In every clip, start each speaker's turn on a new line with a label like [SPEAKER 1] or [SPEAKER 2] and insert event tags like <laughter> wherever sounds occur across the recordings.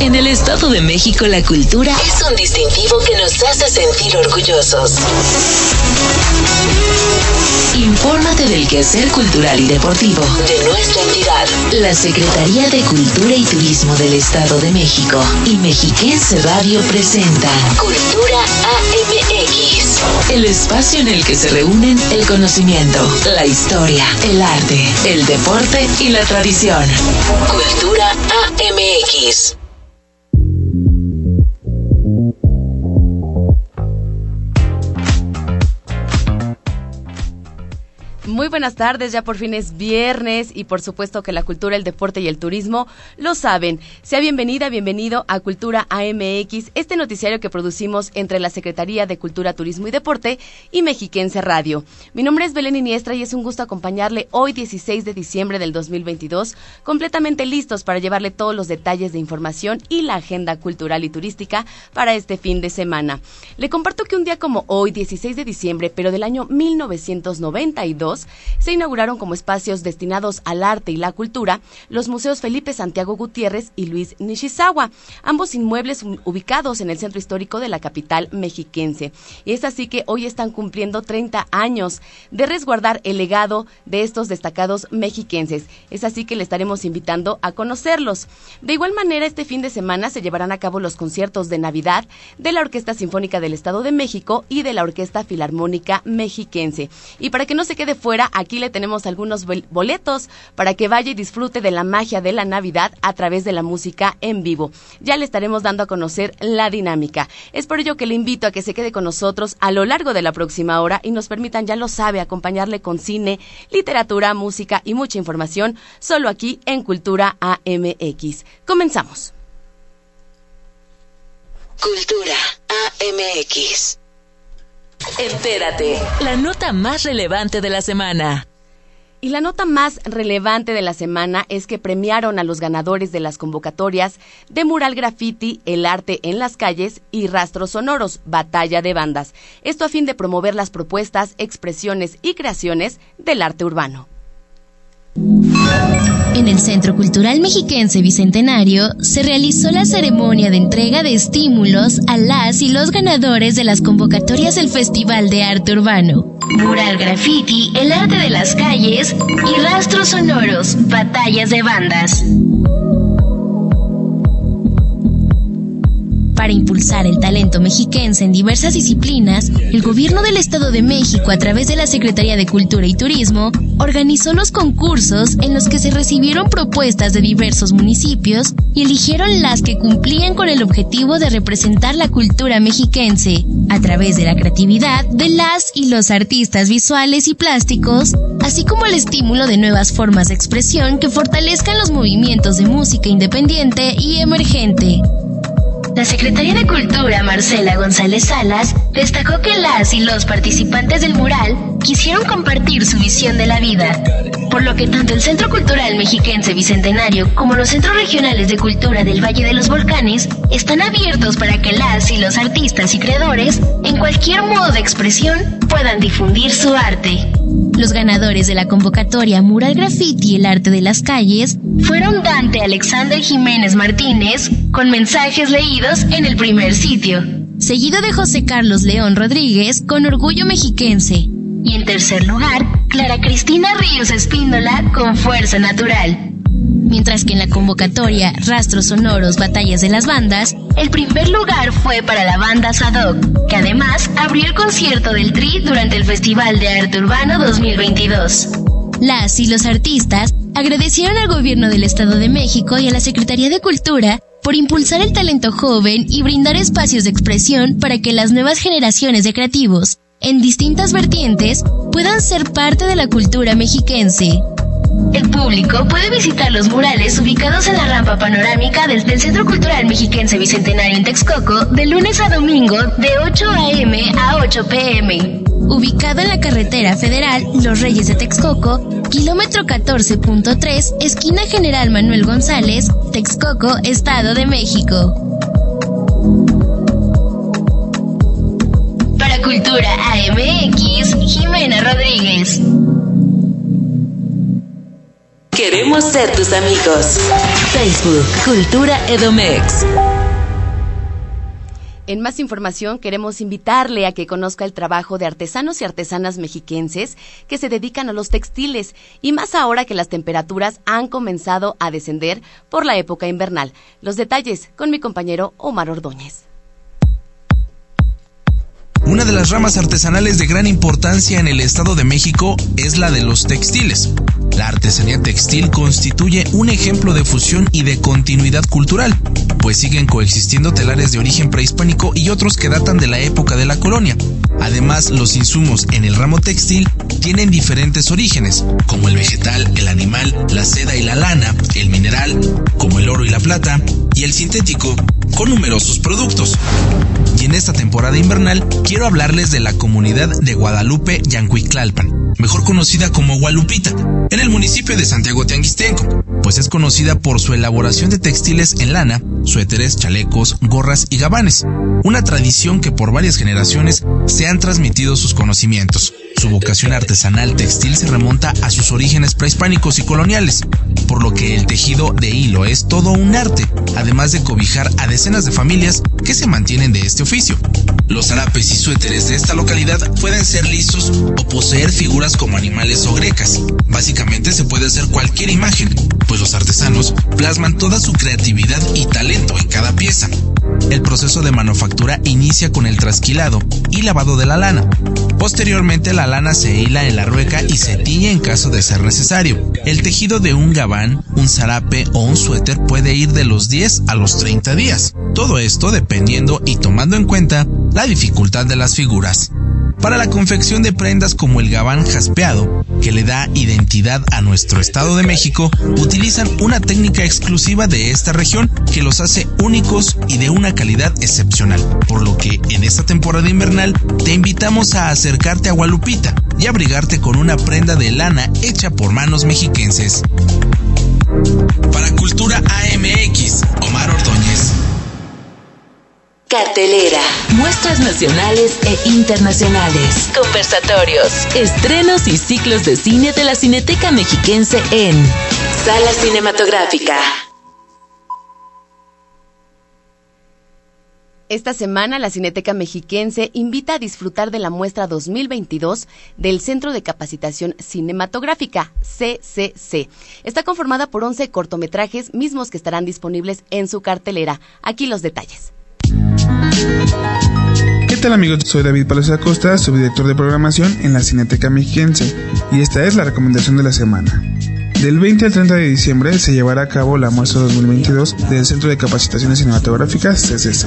[SPEAKER 1] En el Estado de México la cultura es un distintivo que nos hace sentir orgullosos. Infórmate del quehacer cultural y deportivo de nuestra entidad. La Secretaría de Cultura y Turismo del Estado de México y Mexiquense Radio presentan Cultura AMX. El espacio en el que se reúnen el conocimiento, la historia, el arte, el deporte y la tradición. Cultura AMX.
[SPEAKER 2] Muy buenas tardes, ya por fin es viernes y por supuesto que la cultura, el deporte y el turismo lo saben. Sea bienvenida, bienvenido a Cultura AMX, este noticiario que producimos entre la Secretaría de Cultura, Turismo y Deporte y Mexiquense Radio. Mi nombre es Belén Iniestra y es un gusto acompañarle hoy 16 de diciembre del 2022, completamente listos para llevarle todos los detalles de información y la agenda cultural y turística para este fin de semana. Le comparto que un día como hoy, 16 de diciembre, pero del año 1992, se inauguraron como espacios destinados al arte y la cultura los museos Felipe Santiago Gutiérrez y Luis Nishizawa, ambos inmuebles ubicados en el centro histórico de la capital mexiquense. Y es así que hoy están cumpliendo 30 años de resguardar el legado de estos destacados mexiquenses. Es así que le estaremos invitando a conocerlos. De igual manera, este fin de semana se llevarán a cabo los conciertos de Navidad de la Orquesta Sinfónica del Estado de México y de la Orquesta Filarmónica Mexiquense. Y para que no se quede fuera, aquí le tenemos algunos boletos para que vaya y disfrute de la magia de la Navidad a través de la música en vivo. Ya le estaremos dando a conocer la dinámica. Es por ello que le invito a que se quede con nosotros a lo largo de la próxima hora y nos permitan, ya lo sabe, acompañarle con cine, literatura, música y mucha información solo aquí en Cultura AMX. Comenzamos.
[SPEAKER 1] Cultura AMX. Entérate, la nota más relevante de la semana.
[SPEAKER 2] Y la nota más relevante de la semana es que premiaron a los ganadores de las convocatorias de Mural Graffiti, El Arte en las Calles y Rastros Sonoros, Batalla de Bandas. Esto a fin de promover las propuestas, expresiones y creaciones del arte urbano.
[SPEAKER 3] En el Centro Cultural Mexiquense Bicentenario se realizó la ceremonia de entrega de estímulos a las y los ganadores de las convocatorias del Festival de Arte Urbano. Mural Graffiti, el arte de las calles y rastros sonoros, batallas de bandas. Para impulsar el talento mexiquense en diversas disciplinas, el Gobierno del Estado de México, a través de la Secretaría de Cultura y Turismo, organizó los concursos en los que se recibieron propuestas de diversos municipios y eligieron las que cumplían con el objetivo de representar la cultura mexiquense, a través de la creatividad de las y los artistas visuales y plásticos, así como el estímulo de nuevas formas de expresión que fortalezcan los movimientos de música independiente y emergente. La secretaria de Cultura, Marcela González Salas, destacó que las y los participantes del mural quisieron compartir su visión de la vida, por lo que tanto el Centro Cultural Mexiquense Bicentenario como los centros regionales de cultura del Valle de los Volcanes están abiertos para que las y los artistas y creadores, en cualquier modo de expresión, puedan difundir su arte. Los ganadores de la convocatoria Mural Graffiti El Arte de las Calles fueron Dante Alexander Jiménez Martínez, con mensajes leídos en el primer sitio, seguido de José Carlos León Rodríguez, con Orgullo Mexiquense, y en tercer lugar, Clara Cristina Ríos Espíndola, con Fuerza Natural. Mientras que en la convocatoria Rastros Sonoros Batallas de las Bandas, el primer lugar fue para la banda Sadok, que además abrió el concierto del Tri durante el Festival de Arte Urbano 2022. Las y los artistas agradecieron al gobierno del Estado de México y a la Secretaría de Cultura por impulsar el talento joven y brindar espacios de expresión para que las nuevas generaciones de creativos, en distintas vertientes, puedan ser parte de la cultura mexiquense. El público puede visitar los murales ubicados en la rampa panorámica del, Centro Cultural Mexiquense Bicentenario en Texcoco de lunes a domingo de 8 a.m. a 8 p.m. Ubicado en la carretera federal Los Reyes de Texcoco, kilómetro 14.3, esquina General Manuel González, Texcoco, Estado de México. Para Cultura AMX, Jimena Rodríguez.
[SPEAKER 1] Queremos ser tus amigos. Facebook, Cultura Edomex.
[SPEAKER 2] En más información queremos invitarle a que conozca el trabajo de artesanos y artesanas mexiquenses que se dedican a los textiles y más ahora que las temperaturas han comenzado a descender por la época invernal. Los detalles con mi compañero Omar Ordóñez.
[SPEAKER 4] Una de las ramas artesanales de gran importancia en el Estado de México es la de los textiles. La artesanía textil constituye un ejemplo de fusión y de continuidad cultural, pues siguen coexistiendo telares de origen prehispánico y otros que datan de la época de la colonia. Además, los insumos en el ramo textil tienen diferentes orígenes, como el vegetal, el animal, la seda y la lana, el mineral, como el oro y la plata, y el sintético, con numerosos productos. Y en esta temporada invernal quiero hablarles de la comunidad de Guadalupe Yancuiclalpan, mejor conocida como Gualupita, en el municipio de Santiago Tianguistenco, pues es conocida por su elaboración de textiles en lana, suéteres, chalecos, gorras y gabanes, una tradición que por varias generaciones se han transmitido sus conocimientos. Su vocación artesanal textil se remonta a sus orígenes prehispánicos y coloniales, por lo que el tejido de hilo es todo un arte, además de cobijar a decenas de familias que se mantienen de este oficio. Los harapes y suéteres de esta localidad pueden ser lisos o poseer figuras como animales o grecas. Básicamente se puede hacer cualquier imagen, pues los artesanos plasman toda su creatividad y talento en cada pieza. El proceso de manufactura inicia con el trasquilado y lavado de la lana. Posteriormente la lana se hila en la rueca y se tiñe en caso de ser necesario. El tejido de un gabán, un zarape o un suéter puede ir de los 10 a los 30 días. Todo esto dependiendo y tomando en cuenta la dificultad de las figuras para la confección de prendas como el gabán jaspeado, que le da identidad a nuestro Estado de México, utilizan una técnica exclusiva de esta región que los hace únicos y de una calidad excepcional. Por lo que en esta temporada invernal te invitamos a acercarte a Gualupita y abrigarte con una prenda de lana hecha por manos mexiquenses. Para Cultura AMX, Omar Ordóñez.
[SPEAKER 1] Cartelera. Muestras nacionales e internacionales. Conversatorios. Estrenos y ciclos de cine de la Cineteca Mexiquense en Sala Cinematográfica.
[SPEAKER 2] Esta semana la Cineteca Mexiquense invita a disfrutar de la muestra 2022 del Centro de Capacitación Cinematográfica, CCC. Está conformada por 11 cortometrajes mismos que estarán disponibles en su cartelera. Aquí los detalles.
[SPEAKER 5] ¿Qué tal amigos? Soy David Palacio Acosta, subdirector de programación en la Cineteca Mexiquense, y esta es la recomendación de la semana. Del 20 al 30 de diciembre se llevará a cabo la muestra 2022 del Centro de Capacitaciones Cinematográficas CCC.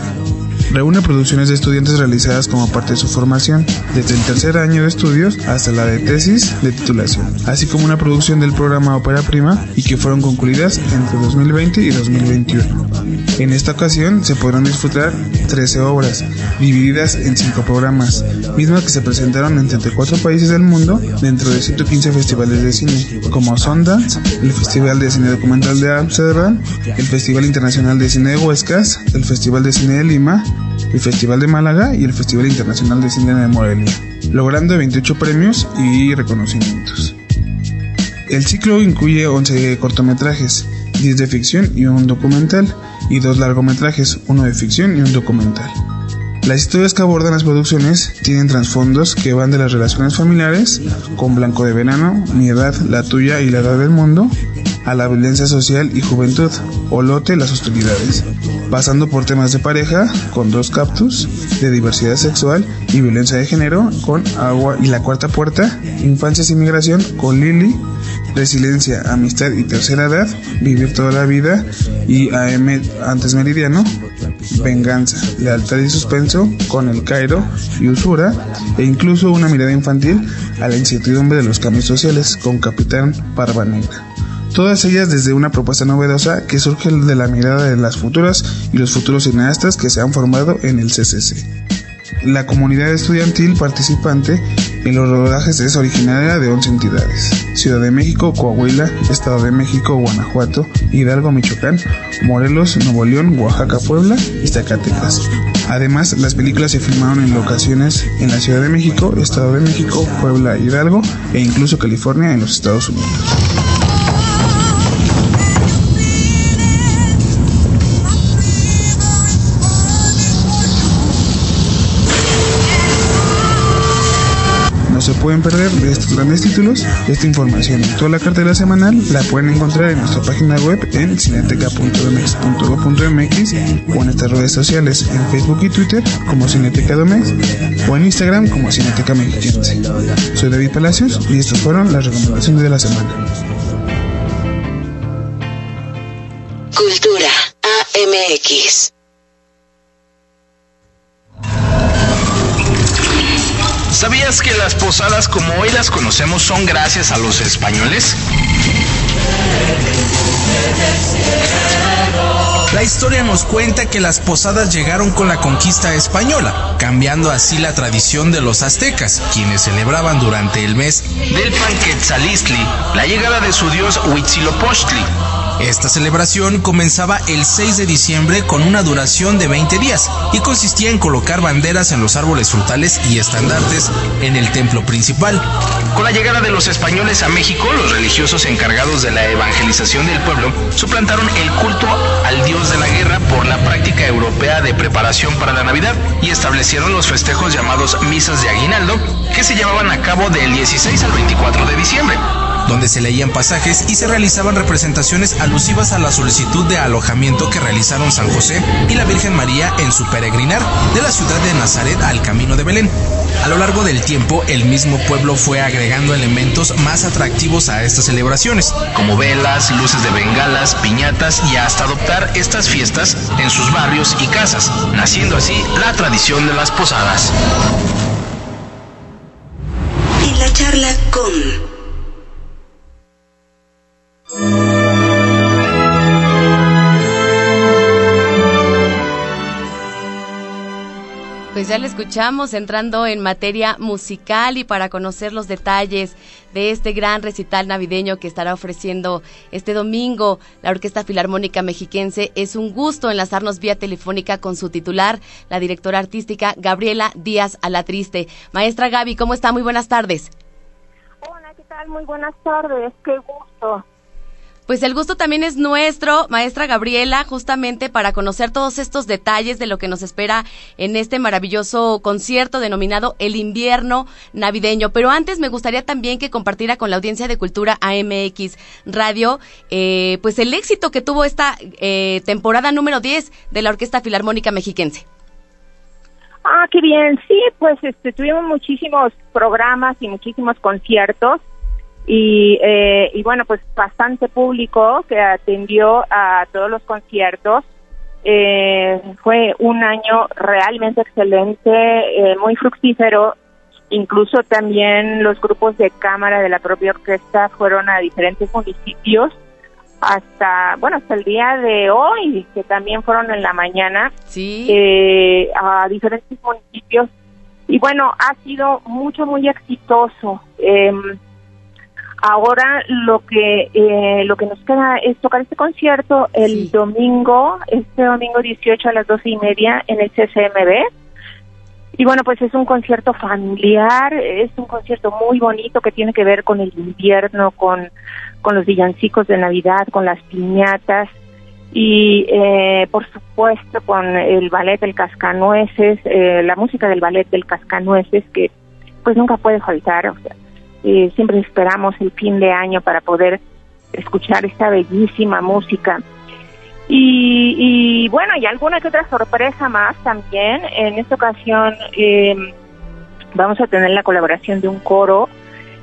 [SPEAKER 5] Reúne producciones de estudiantes realizadas como parte de su formación, desde el tercer año de estudios hasta la de tesis de titulación, así como una producción del programa Ópera Prima y que fueron concluidas entre 2020 y 2021. En esta ocasión se podrán disfrutar 13 obras, divididas en 5 programas, mismas que se presentaron en 34 países del mundo dentro de 115 festivales de cine, como Sundance, el Festival de Cine Documental de Amsterdam, el Festival Internacional de Cine de Huescas, el Festival de Cine de Lima, el Festival de Málaga y el Festival Internacional de Cine de Morelia, logrando 28 premios y reconocimientos. El ciclo incluye 11 cortometrajes, 10 de ficción y un documental, y dos largometrajes, uno de ficción y un documental. Las historias que abordan las producciones tienen trasfondos que van de las relaciones familiares, con Blanco de Verano, Mi edad, la tuya y la edad del mundo, a la violencia social y juventud, Olote, las hostilidades, pasando por temas de pareja, con dos cactus, de diversidad sexual y violencia de género, con Agua y la cuarta puerta, Infancias y migración, con Lili, Resiliencia, Amistad y Tercera Edad, Vivir toda la vida y AM antes meridiano, Venganza, Lealtad y Suspenso, con El Cairo y Usura, e incluso una mirada infantil a la incertidumbre de los cambios sociales, con Capitán Parva. Todas ellas desde una propuesta novedosa que surge de la mirada de las futuras y los futuros cineastas que se han formado en el CCC. La comunidad estudiantil participante en los rodajes es originaria de 11 entidades. Ciudad de México, Coahuila, Estado de México, Guanajuato, Hidalgo, Michoacán, Morelos, Nuevo León, Oaxaca, Puebla y Zacatecas. Además, las películas se filmaron en locaciones en la Ciudad de México, Estado de México, Puebla, Hidalgo e incluso California en los Estados Unidos. Se pueden perder de estos grandes títulos, esta información y toda la cartera semanal la pueden encontrar en nuestra página web en cineteca.mx.go.mx o en nuestras redes sociales en Facebook y Twitter como Cineteca Domex o en Instagram como Cineteca Mexiquense. Soy David Palacios y estas fueron las recomendaciones de la semana.
[SPEAKER 1] Cultura AMX.
[SPEAKER 4] ¿Sabías que las posadas como hoy las conocemos son gracias a los españoles? La historia nos cuenta que las posadas llegaron con la conquista española, cambiando así la tradición de los aztecas, quienes celebraban durante el mes del Panquetzalistli la llegada de su dios Huitzilopochtli, esta celebración comenzaba el 6 de diciembre con una duración de 20 días y consistía en colocar banderas en los árboles frutales y estandartes en el templo principal. Con la llegada de los españoles a México, los religiosos encargados de la evangelización del pueblo suplantaron el culto al dios de la guerra por la práctica europea de preparación para la Navidad y establecieron los festejos llamados misas de aguinaldo que se llevaban a cabo del 16 al 24 de diciembre donde se leían pasajes y se realizaban representaciones alusivas a la solicitud de alojamiento que realizaron San José y la Virgen María en su peregrinar de la ciudad de Nazaret al camino de Belén. A lo largo del tiempo, el mismo pueblo fue agregando elementos más atractivos a estas celebraciones, como velas, luces de bengalas, piñatas y hasta adoptar estas fiestas en sus barrios y casas, naciendo así la tradición de las posadas.
[SPEAKER 1] En la charla con
[SPEAKER 2] Pues ya le escuchamos entrando en materia musical y para conocer los detalles de este gran recital navideño que estará ofreciendo este domingo la Orquesta Filarmónica Mexiquense. Es un gusto enlazarnos vía telefónica con su titular, la directora artística Gabriela Díaz Alatriste. Maestra Gaby, ¿cómo está? Muy buenas tardes.
[SPEAKER 6] Hola, ¿qué tal? Muy buenas tardes. Qué gusto.
[SPEAKER 2] Pues el gusto también es nuestro, maestra Gabriela, justamente para conocer todos estos detalles de lo que nos espera en este maravilloso concierto denominado El invierno navideño. Pero antes me gustaría también que compartiera con la audiencia de Cultura AMX Radio, eh, pues el éxito que tuvo esta eh, temporada número 10 de la Orquesta Filarmónica Mexiquense.
[SPEAKER 6] Ah, qué bien. Sí, pues este, tuvimos muchísimos programas y muchísimos conciertos y, eh, y bueno, pues bastante público que atendió a todos los conciertos. Eh, fue un año realmente excelente, eh, muy fructífero. Incluso también los grupos de cámara de la propia orquesta fueron a diferentes municipios hasta, bueno, hasta el día de hoy, que también fueron en la mañana,
[SPEAKER 2] sí.
[SPEAKER 6] eh, a diferentes municipios. Y bueno, ha sido mucho, muy exitoso. Eh, Ahora lo que eh, lo que nos queda es tocar este concierto el domingo, este domingo 18 a las doce y media en el CCMB. Y bueno, pues es un concierto familiar, es un concierto muy bonito que tiene que ver con el invierno, con, con los villancicos de Navidad, con las piñatas y eh, por supuesto con el ballet del Cascanueces, eh, la música del ballet del Cascanueces que pues nunca puede faltar. O sea, eh, siempre esperamos el fin de año para poder escuchar esta bellísima música. Y, bueno, y alguna que otra sorpresa más también. En esta ocasión em, vamos a tener la colaboración de un coro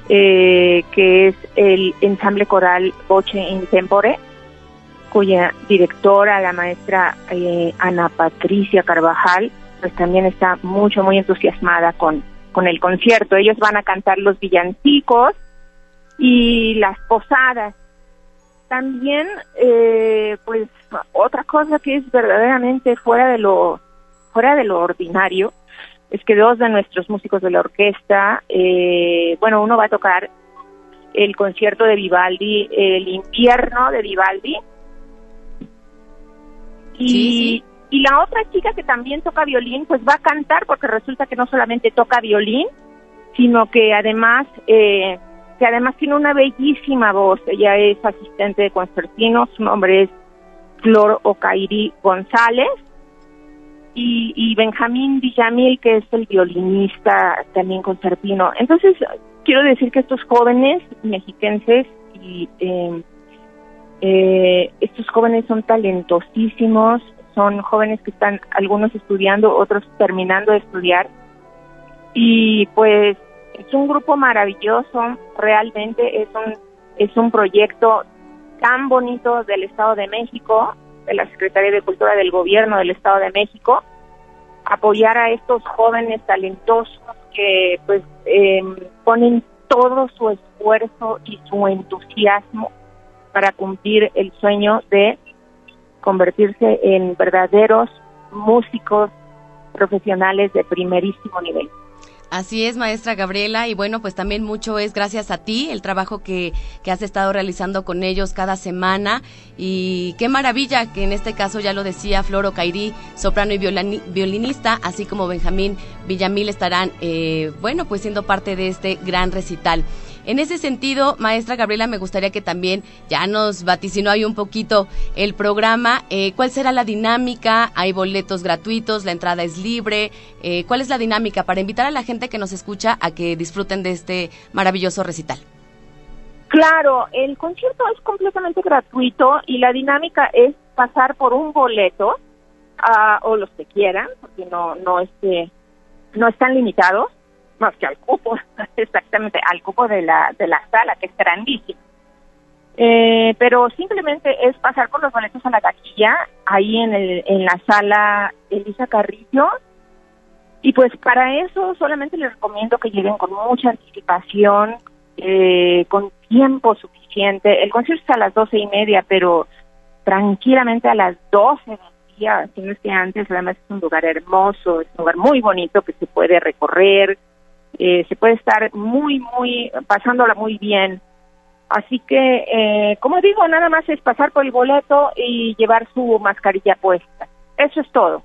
[SPEAKER 6] eh, que es el ensamble coral Voce Intempore, cuya directora, la maestra eh, Ana Patricia Carvajal, pues también está mucho, muy entusiasmada con, con el concierto. Ellos van a cantar los villancicos y las posadas. También, eh, pues, otra cosa que es verdaderamente fuera de lo fuera de lo ordinario es que dos de nuestros músicos de la orquesta, eh, bueno, uno va a tocar el concierto de Vivaldi, el invierno de Vivaldi, y, y la otra chica que también toca violín, pues va a cantar porque resulta que no solamente toca violín, sino que además, eh, que además tiene una bellísima voz. Ella es asistente de concertino, su nombre es Flor Ocairi González. y, y Benjamín Villamil, que es el violinista también concertino. Entonces, quiero decir que estos jóvenes mexiquenses y em, eh, estos jóvenes son talentosísimos, son jóvenes que están algunos estudiando, otros terminando de estudiar. Y pues es un grupo maravilloso, realmente es un, es un proyecto tan bonito del Estado de México, de la Secretaría de Cultura del Gobierno del Estado de México, apoyar a estos jóvenes talentosos que pues em, ponen todo su esfuerzo y su entusiasmo para cumplir el sueño de convertirse en verdaderos músicos profesionales de primerísimo nivel.
[SPEAKER 2] Así es, maestra Gabriela, y bueno, pues también mucho es gracias a ti, el trabajo que, que, has estado realizando con ellos cada semana, y qué maravilla que en este caso ya lo decía Floro Cairi, soprano y violinista, así como Benjamín Villamil estarán, eh, bueno, pues siendo parte de este gran recital. En ese sentido, maestra Gabriela, me gustaría que también ya nos vaticinó ahí un poquito el programa. Eh, ¿Cuál será la dinámica? ¿Hay boletos gratuitos? ¿La entrada es libre? Eh, ¿Cuál es la dinámica para invitar a la gente que nos escucha a que disfruten de este maravilloso recital?
[SPEAKER 6] Claro, el concierto es completamente gratuito y la dinámica es pasar por un boleto uh, o los que quieran, porque no no este no están limitados más que al cupo, <laughs> exactamente al cupo de la, de la sala, que es grandísimo. Eh, pero simplemente es pasar por los boletos a la taquilla, ahí en, el, en la sala Elisa Carrillo. Y pues para eso solamente les recomiendo que lleguen con mucha anticipación, eh, con tiempo suficiente. El concierto es a las doce y media, pero tranquilamente a las doce del día, si no es que antes, además es un lugar hermoso, es un lugar muy bonito que se puede recorrer, eh, se puede estar muy, muy, pasándola muy bien. Así que, eh, como digo, nada más es pasar por el boleto y llevar su mascarilla puesta. Eso es todo.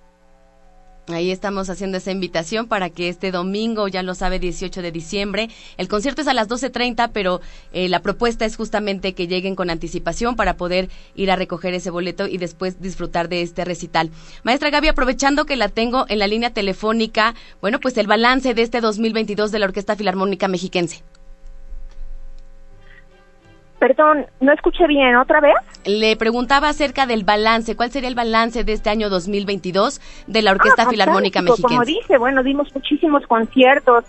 [SPEAKER 2] Ahí estamos haciendo esa invitación para que este domingo, ya lo sabe, 18 de diciembre, el concierto es a las 12.30, pero eh, la propuesta es justamente que lleguen con anticipación para poder ir a recoger ese boleto y después disfrutar de este recital. Maestra Gaby, aprovechando que la tengo en la línea telefónica, bueno, pues el balance de este 2022 de la Orquesta Filarmónica Mexiquense.
[SPEAKER 6] Perdón, no escuché bien, ¿otra vez?
[SPEAKER 2] Le preguntaba acerca del balance, ¿cuál sería el balance de este año 2022 de la Orquesta ah, Filarmónica Mexicana?
[SPEAKER 6] Como dije, bueno, dimos muchísimos conciertos,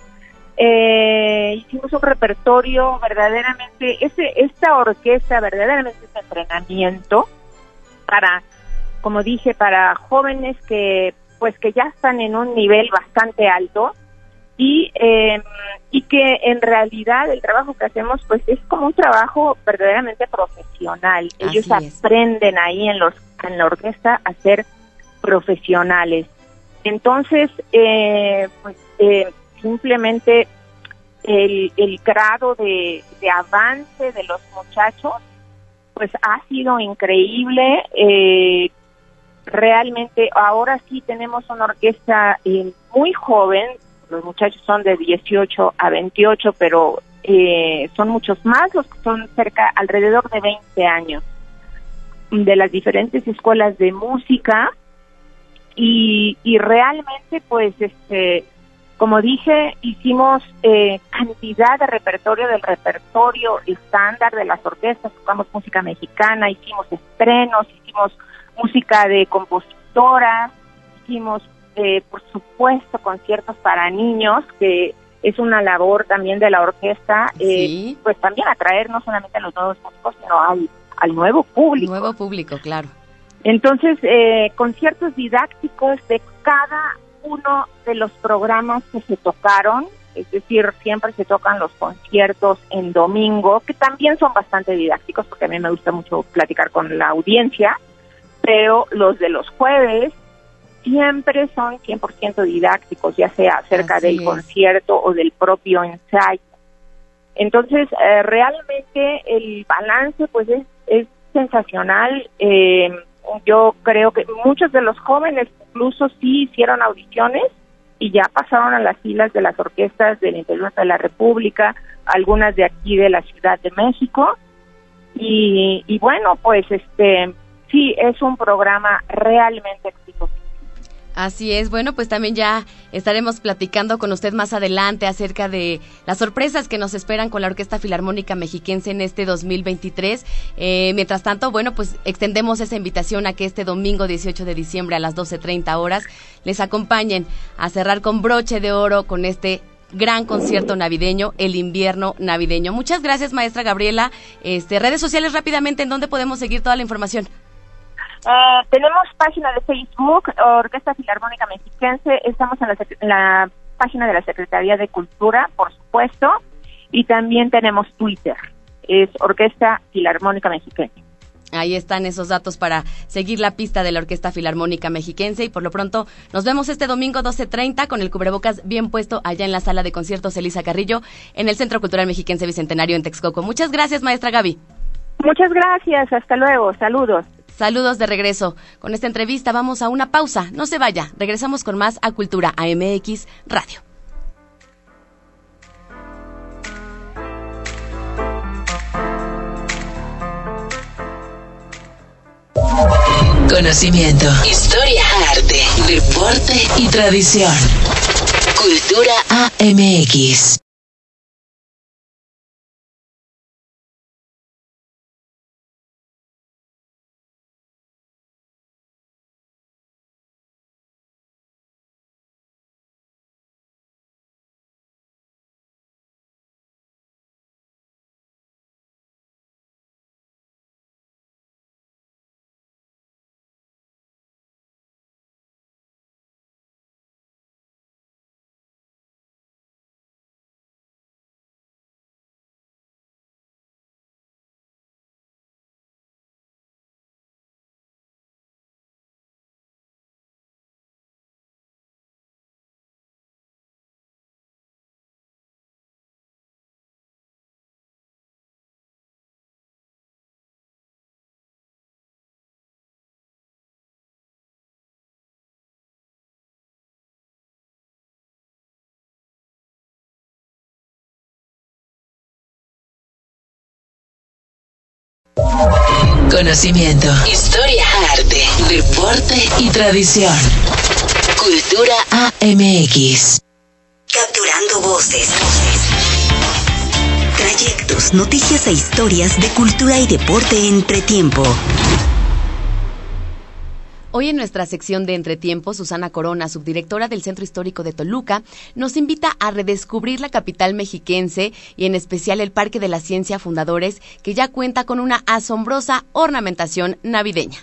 [SPEAKER 6] eh, hicimos un repertorio verdaderamente, ese, esta orquesta verdaderamente es entrenamiento para, como dije, para jóvenes que pues que ya están en un nivel bastante alto y, eh, y que en realidad el trabajo que hacemos pues es como un trabajo verdaderamente profesional. Ellos aprenden ahí en, los, en la orquesta a ser profesionales. Entonces, eh, pues eh, simplemente el, el grado de, de, avance de los muchachos pues ha sido increíble. Eh, realmente ahora sí tenemos una orquesta muy joven, los muchachos son de 18 a 28, pero eh, son muchos más los que son cerca, alrededor de 20 años, de las diferentes escuelas de música y, y realmente pues este como dije hicimos eh, cantidad de repertorio del repertorio estándar de las orquestas. Tocamos música mexicana hicimos estrenos hicimos música de compositoras hicimos eh, por supuesto, conciertos para niños, que es una labor también de la orquesta, eh, pues también atraer no solamente a los nuevos músicos, sino al, al nuevo público.
[SPEAKER 2] Nuevo público, claro.
[SPEAKER 6] Entonces, eh, conciertos didácticos de cada uno de los programas que se tocaron, es decir, siempre se tocan los conciertos en domingo, que también son bastante didácticos, porque a mí me gusta mucho platicar con la audiencia, pero los de los jueves siempre son 100% didácticos, ya sea acerca del concierto o del propio ensayo. Entonces, eh, realmente el balance pues es, es sensacional. Eh, yo creo que muchos de los jóvenes incluso sí hicieron audiciones y ya pasaron a las filas de las orquestas del interior de la República, algunas de aquí de la Ciudad de México. Y, y bueno, pues este sí es un programa realmente exitoso.
[SPEAKER 2] Así es, bueno, pues también ya estaremos platicando con usted más adelante acerca de las sorpresas que nos esperan con la Orquesta Filarmónica Mexiquense en este 2023. Eh, mientras tanto, bueno, pues extendemos esa invitación a que este domingo 18 de diciembre a las 12.30 horas les acompañen a cerrar con broche de oro con este gran concierto navideño, el invierno navideño. Muchas gracias, maestra Gabriela. Este, redes sociales rápidamente, ¿en dónde podemos seguir toda la información?
[SPEAKER 6] Eh, tenemos página de Facebook, Orquesta Filarmónica Mexiquense, estamos en la, página de la Secretaría de Cultura, por supuesto, y también tenemos Twitter, es Orquesta Filarmónica Mexiquense.
[SPEAKER 2] Ahí están esos datos para seguir la pista de la Orquesta Filarmónica Mexiquense y por lo pronto nos vemos este domingo 12.30 con el cubrebocas bien puesto allá en la sala de conciertos Elisa Carrillo en el Centro Cultural Mexiquense Bicentenario en Texcoco. Muchas gracias, maestra Gaby.
[SPEAKER 6] Muchas gracias, hasta luego, saludos.
[SPEAKER 2] Saludos de regreso. Con esta entrevista vamos a una pausa. No se vaya. Regresamos con más a Cultura AMX Radio.
[SPEAKER 1] Conocimiento, historia, arte, deporte y tradición. Cultura AMX. Conocimiento, historia, arte, deporte y tradición. Cultura AMX.
[SPEAKER 7] Capturando voces. Trayectos, noticias e historias de cultura y deporte entre tiempo.
[SPEAKER 2] Hoy en nuestra sección de Entretiempo, Susana Corona, subdirectora del Centro Histórico de Toluca, nos invita a redescubrir la capital mexiquense y en especial el Parque de la Ciencia Fundadores, que ya cuenta con una asombrosa ornamentación navideña.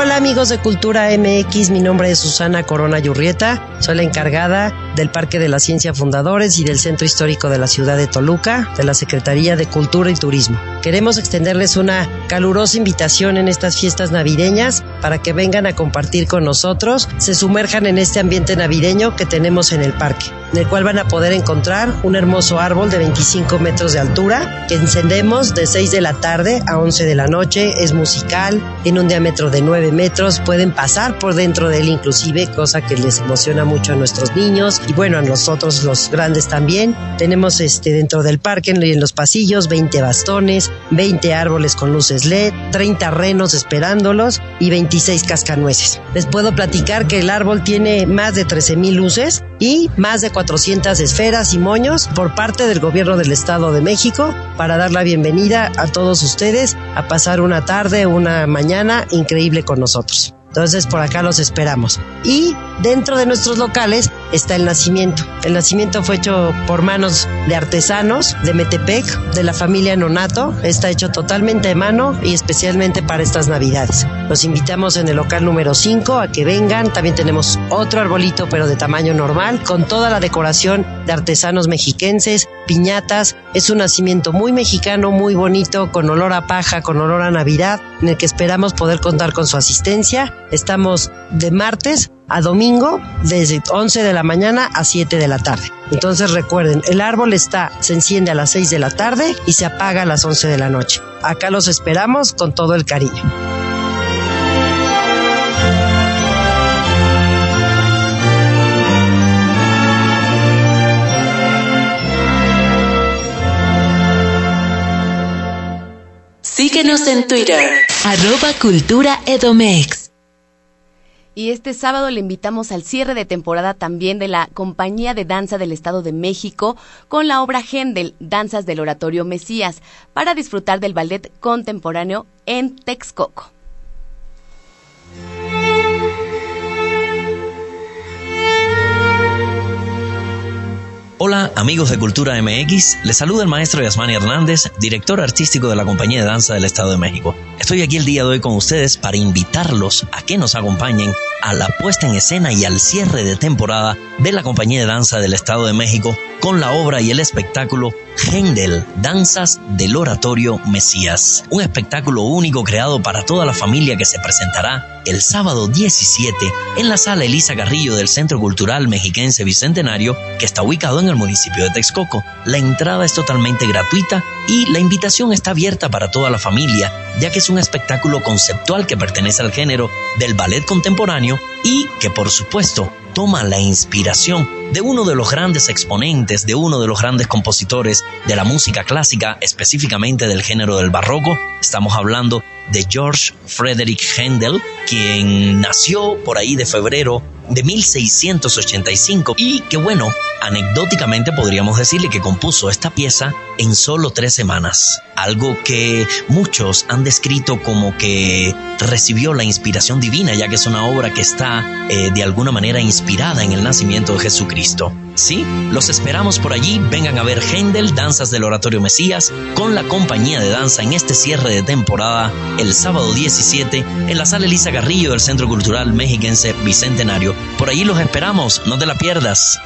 [SPEAKER 8] Hola amigos de Cultura MX, mi nombre es Susana Corona Yurrieta, soy la encargada del Parque de la Ciencia Fundadores y del Centro Histórico de la Ciudad de Toluca, de la Secretaría de Cultura y Turismo. Queremos extenderles una calurosa invitación en estas fiestas navideñas para que vengan a compartir con nosotros, se sumerjan en este ambiente navideño que tenemos en el parque, en el cual van a poder encontrar un hermoso árbol de 25 metros de altura que encendemos de 6 de la tarde a 11 de la noche, es musical, tiene un diámetro de 9 metros, pueden pasar por dentro de él inclusive, cosa que les emociona mucho a nuestros niños y bueno, a nosotros los grandes también. Tenemos este dentro del parque, en los pasillos, 20 bastones, 20 árboles con luces LED, 30 renos esperándolos y 26 cascanueces. Les puedo platicar que el árbol tiene más de 13 mil luces y más de 400 esferas y moños por parte del gobierno del Estado de México para dar la bienvenida a todos ustedes a pasar una tarde, una mañana increíble con nosotros. Entonces por acá los esperamos. Y dentro de nuestros locales está el nacimiento. El nacimiento fue hecho por manos de artesanos de Metepec, de la familia Nonato. Está hecho totalmente de mano y especialmente para estas navidades. Los invitamos en el local número 5 a que vengan. También tenemos otro arbolito pero de tamaño normal con toda la decoración de artesanos mexiquenses, piñatas. Es un nacimiento muy mexicano, muy bonito, con olor a paja, con olor a Navidad, en el que esperamos poder contar con su asistencia Estamos de martes a domingo desde 11 de la mañana a 7 de la tarde. Entonces recuerden, el árbol está, se enciende a las 6 de la tarde y se apaga a las 11 de la noche. Acá los esperamos con todo el cariño.
[SPEAKER 1] Síguenos en Twitter. Arroba Cultura Edomex.
[SPEAKER 2] Y este sábado le invitamos al cierre de temporada también de la Compañía de Danza del Estado de México con la obra Gendel, Danzas del Oratorio Mesías, para disfrutar del ballet contemporáneo en Texcoco.
[SPEAKER 9] Hola amigos de Cultura MX, les saluda el maestro Yasmani Hernández, director artístico de la Compañía de Danza del Estado de México. Estoy aquí el día de hoy con ustedes para invitarlos a que nos acompañen a la puesta en escena y al cierre de temporada de la Compañía de Danza del Estado de México con la obra y el espectáculo Hendel, Danzas del Oratorio Mesías. Un espectáculo único creado para toda la familia que se presentará el sábado 17 en la sala Elisa Carrillo del Centro Cultural Mexiquense Bicentenario que está ubicado en el municipio de Texcoco. La entrada es totalmente gratuita y la invitación está abierta para toda la familia, ya que es un espectáculo conceptual que pertenece al género del ballet contemporáneo y que por supuesto toma la inspiración de uno de los grandes exponentes, de uno de los grandes compositores de la música clásica, específicamente del género del barroco. Estamos hablando de George Frederick Handel, quien nació por ahí de febrero de 1685 y que bueno, anecdóticamente podríamos decirle que compuso esta pieza en solo tres semanas, algo que muchos han descrito como que recibió la inspiración divina, ya que es una obra que está eh, de alguna manera inspirada en el nacimiento de Jesucristo. Sí, los esperamos por allí, vengan a ver Händel, Danzas del Oratorio Mesías, con la compañía de danza en este cierre de temporada el sábado 17 en la sala Elisa Garrillo del Centro Cultural Mexiquense Bicentenario. Por allí los esperamos, no te la pierdas.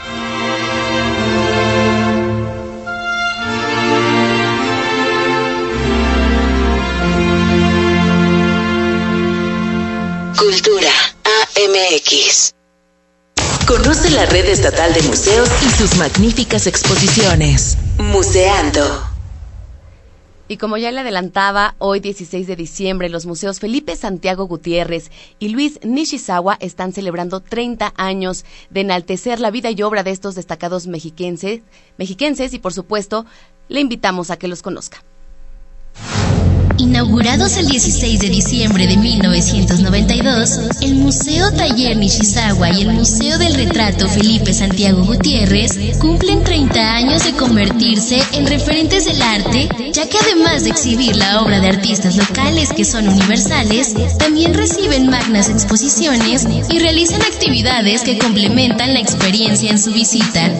[SPEAKER 1] Cultura AMX. Conoce la red estatal de museos y sus magníficas exposiciones. Museando.
[SPEAKER 2] Y como ya le adelantaba, hoy 16 de diciembre los museos Felipe Santiago Gutiérrez y Luis Nishizawa están celebrando 30 años de enaltecer la vida y obra de estos destacados mexiquenses, mexiquenses y por supuesto le invitamos a que los conozca.
[SPEAKER 3] Inaugurados el 16 de diciembre de 1992, el Museo Taller Nishizawa y el Museo del Retrato Felipe Santiago Gutiérrez cumplen 30 años de convertirse en referentes del arte, ya que además de exhibir la obra de artistas locales que son universales, también reciben magnas exposiciones y realizan actividades que complementan la experiencia en su visita.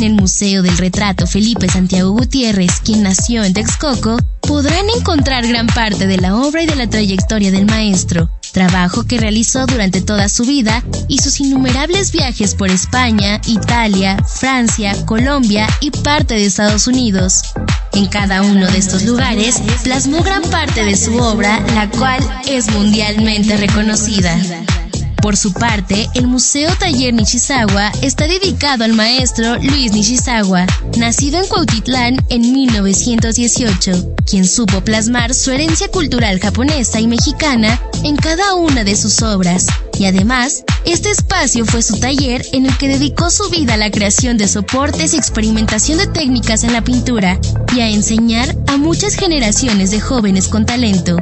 [SPEAKER 3] En el Museo del Retrato Felipe Santiago Gutiérrez, quien nació en Texcoco, podrán encontrar gran parte de la obra y de la trayectoria del maestro, trabajo que realizó durante toda su vida y sus innumerables viajes por España, Italia, Francia, Colombia y parte de Estados Unidos. En cada uno de estos lugares plasmó gran parte de su obra, la cual es mundialmente reconocida. Por su parte, el Museo Taller Nishizawa está dedicado al maestro Luis Nishizawa, nacido en Cuautitlán en 1918, quien supo plasmar su herencia cultural japonesa y mexicana en cada una de sus obras. Y además, este espacio fue su taller en el que dedicó su vida a la creación de soportes y experimentación de técnicas en la pintura y a enseñar a muchas generaciones de jóvenes con talento.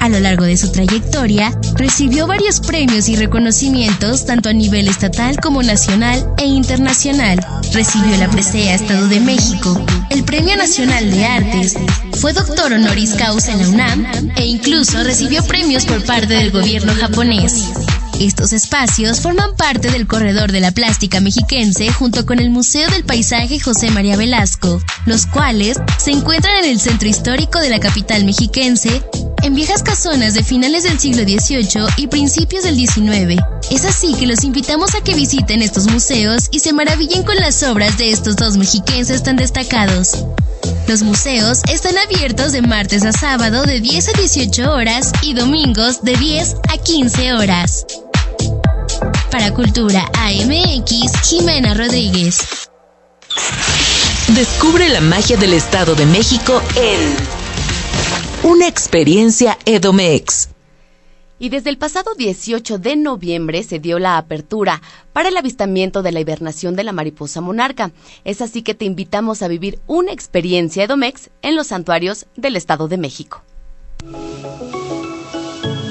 [SPEAKER 3] A lo largo de su trayectoria, recibió varios premios y reconocimientos tanto a nivel estatal como nacional e internacional. Recibió la Presea Estado de México, el Premio Nacional de Artes, fue doctor honoris causa en la UNAM e incluso recibió premios por parte del gobierno japonés. Estos espacios forman parte del Corredor de la Plástica Mexiquense junto con el Museo del Paisaje José María Velasco, los cuales se encuentran en el centro histórico de la capital mexiquense, en viejas casonas de finales del siglo XVIII y principios del XIX. Es así que los invitamos a que visiten estos museos y se maravillen con las obras de estos dos mexiquenses tan destacados. Los museos están abiertos de martes a sábado de 10 a 18 horas y domingos de 10 a 15 horas. Para Cultura AMX, Jimena Rodríguez.
[SPEAKER 1] Descubre la magia del Estado de México en Una experiencia Edomex.
[SPEAKER 2] Y desde el pasado 18 de noviembre se dio la apertura para el avistamiento de la hibernación de la mariposa monarca. Es así que te invitamos a vivir una experiencia Edomex en los santuarios del Estado de México.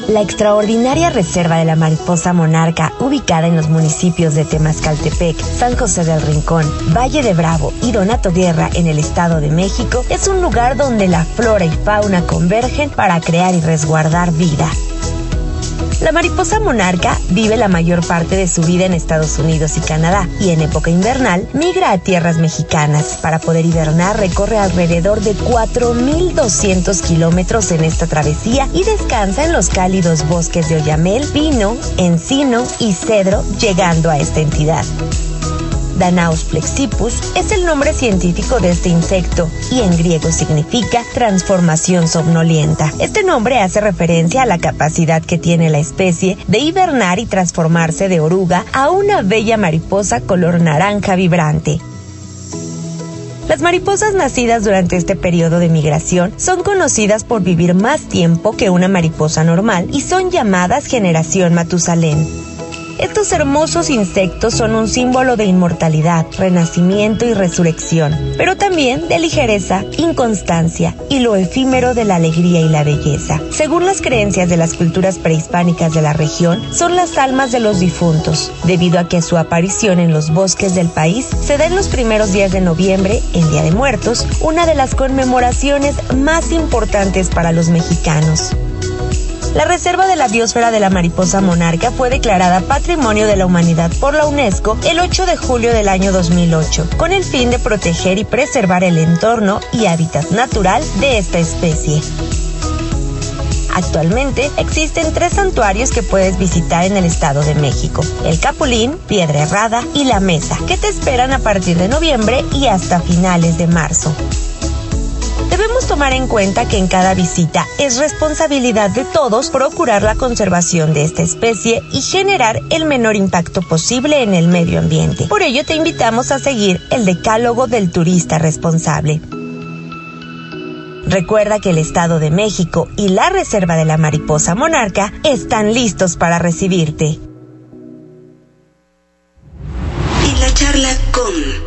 [SPEAKER 10] La extraordinaria reserva de la mariposa monarca, ubicada en los municipios de Temascaltepec, San José del Rincón, Valle de Bravo y Donato Guerra en el Estado de México, es un lugar donde la flora y fauna convergen para crear y resguardar vida. La mariposa monarca vive la mayor parte de su vida en Estados Unidos y Canadá y en época invernal migra a tierras mexicanas. Para poder hibernar recorre alrededor de 4.200 kilómetros en esta travesía y descansa en los cálidos bosques de Oyamel, pino, encino y cedro llegando a esta entidad. Danaus plexipus es el nombre científico de este insecto y en griego significa transformación somnolienta. Este nombre hace referencia a la capacidad que tiene la especie de hibernar y transformarse de oruga a una bella mariposa color naranja vibrante. Las mariposas nacidas durante este periodo de migración son conocidas por vivir más tiempo que una mariposa normal y son llamadas generación Matusalén. Estos hermosos insectos son un símbolo de inmortalidad, renacimiento y resurrección, pero también de ligereza, inconstancia y lo efímero de la alegría y la belleza. Según las creencias de las culturas prehispánicas de la región, son las almas de los difuntos, debido a que su aparición en los bosques del país se da en los primeros días de noviembre, el Día de Muertos, una de las conmemoraciones más importantes para los mexicanos. La Reserva de la Biosfera de la Mariposa Monarca fue declarada Patrimonio de la Humanidad por la UNESCO el 8 de julio del año 2008, con el fin de proteger y preservar el entorno y hábitat natural de esta especie. Actualmente existen tres santuarios que puedes visitar en el Estado de México, el Capulín, Piedra Errada y La Mesa, que te esperan a partir de noviembre y hasta finales de marzo. Tomar en cuenta que en cada visita es responsabilidad de todos procurar la conservación de esta especie y generar el menor impacto posible en el medio ambiente. Por ello te invitamos a seguir el decálogo del turista responsable. Recuerda que el Estado de México y la Reserva de la Mariposa Monarca están listos para recibirte.
[SPEAKER 7] En la charla con...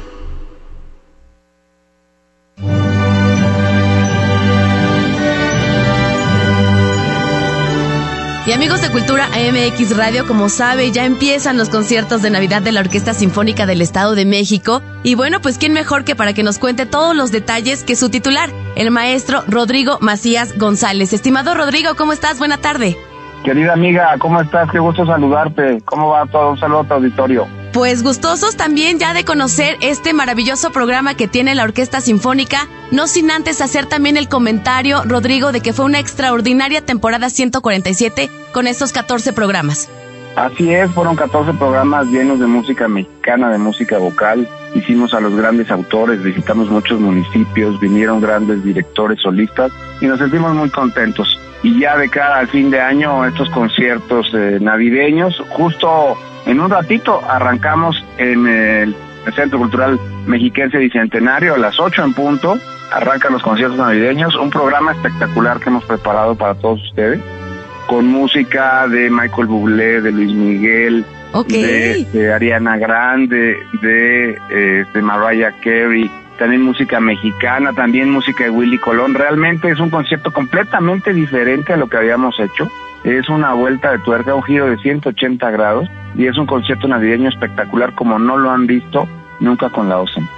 [SPEAKER 2] Y amigos de Cultura AMX Radio, como sabe, ya empiezan los conciertos de Navidad de la Orquesta Sinfónica del Estado de México. Y bueno, pues quién mejor que para que nos cuente todos los detalles que su titular, el maestro Rodrigo Macías González. Estimado Rodrigo, ¿cómo estás? Buena tarde.
[SPEAKER 11] Querida amiga, ¿cómo estás? Qué gusto saludarte. ¿Cómo va todo? Un saludo a tu auditorio.
[SPEAKER 2] Pues gustosos también ya de conocer este maravilloso programa que tiene la Orquesta Sinfónica, no sin antes hacer también el comentario, Rodrigo, de que fue una extraordinaria temporada 147 con estos 14 programas.
[SPEAKER 11] Así es, fueron 14 programas llenos de música mexicana, de música vocal. Hicimos a los grandes autores, visitamos muchos municipios, vinieron grandes directores solistas y nos sentimos muy contentos. Y ya de cara al fin de año, estos conciertos eh, navideños, justo en un ratito arrancamos en el, Centro Cultural Mexiquense Bicentenario a las 8 en punto. Arrancan los conciertos navideños, un programa espectacular que hemos preparado para todos ustedes, con música de Michael Bublé, de Luis Miguel, de, Ariana Grande, de, eh, de Mariah Carey, también música mexicana, también música de Willy Colón. Realmente es un concierto completamente diferente a lo que habíamos hecho es una vuelta de tuerca, un giro de 180 grados y es un concierto navideño espectacular como no lo han visto nunca con la OCEN.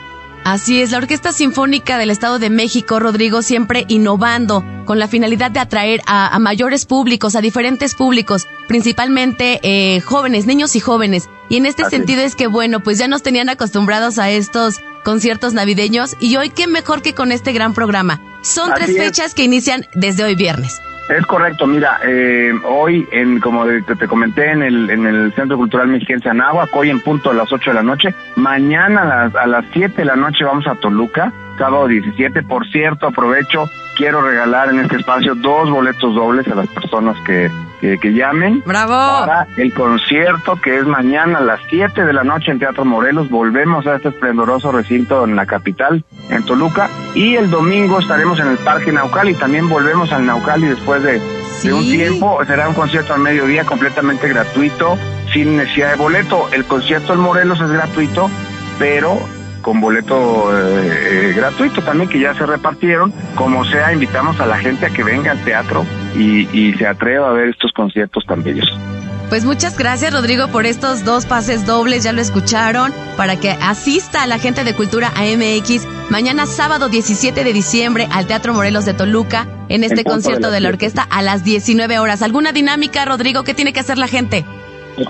[SPEAKER 2] Así es, la Orquesta Sinfónica del Estado de México, Rodrigo, siempre innovando con la finalidad de atraer a, mayores públicos, a diferentes públicos, principalmente eh, jóvenes, niños y jóvenes. Y en este sentido es. que, bueno, pues ya nos tenían acostumbrados a estos conciertos navideños y hoy qué mejor que con este gran programa. Son tres fechas que inician desde hoy viernes.
[SPEAKER 11] Es correcto, mira, eh, hoy, en, como te, comenté, en el, en el Centro Cultural Mexiquense Anáhuac, hoy en punto a las 8 de la noche, mañana a las, a las 7 de la noche vamos a Toluca, sábado 17, por cierto, aprovecho, quiero regalar en este espacio dos boletos dobles a las personas que, que, llamen.
[SPEAKER 2] ¡Bravo!
[SPEAKER 11] Para el concierto que es mañana a las 7 de la noche en Teatro Morelos. Volvemos a este esplendoroso recinto en la capital, en Toluca. Y el domingo estaremos en el Parque Naucali. También volvemos al Naucali después de de un tiempo. Será un concierto al mediodía completamente gratuito, sin necesidad de boleto. El concierto en Morelos es gratuito, pero con boleto eh, eh, gratuito también que ya se repartieron. Como sea, invitamos a la gente a que venga al teatro y, y se atreva a ver estos conciertos tan bellos.
[SPEAKER 2] Pues muchas gracias Rodrigo por estos dos pases dobles, ya lo escucharon, para que asista a la gente de Cultura AMX mañana sábado 17 de diciembre al Teatro Morelos de Toluca en este concierto de la, orquesta a las 19 horas. ¿Alguna dinámica, Rodrigo, qué tiene que hacer la gente?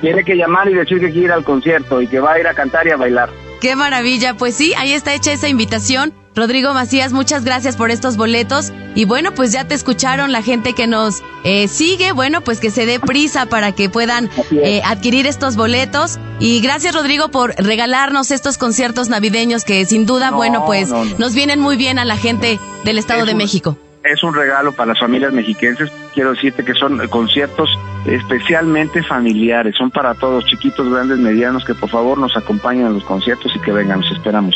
[SPEAKER 11] tiene que llamar y decir que quiere ir al concierto y que va a ir a cantar y a bailar.
[SPEAKER 2] Qué maravilla, pues sí, ahí está hecha esa invitación. Rodrigo Macías, muchas gracias por estos boletos. Y bueno, pues ya te escucharon la gente que nos eh, sigue. Bueno, pues que se dé prisa para que puedan eh, adquirir estos boletos. Y gracias, Rodrigo, por regalarnos estos conciertos navideños que sin duda, bueno, pues nos vienen muy bien a la gente del Estado de México.
[SPEAKER 11] Es un regalo para las familias mexiquenses. Quiero decirte que son conciertos especialmente familiares, son para todos, chiquitos, grandes, medianos, que por favor nos acompañen a los conciertos y que vengan, los esperamos.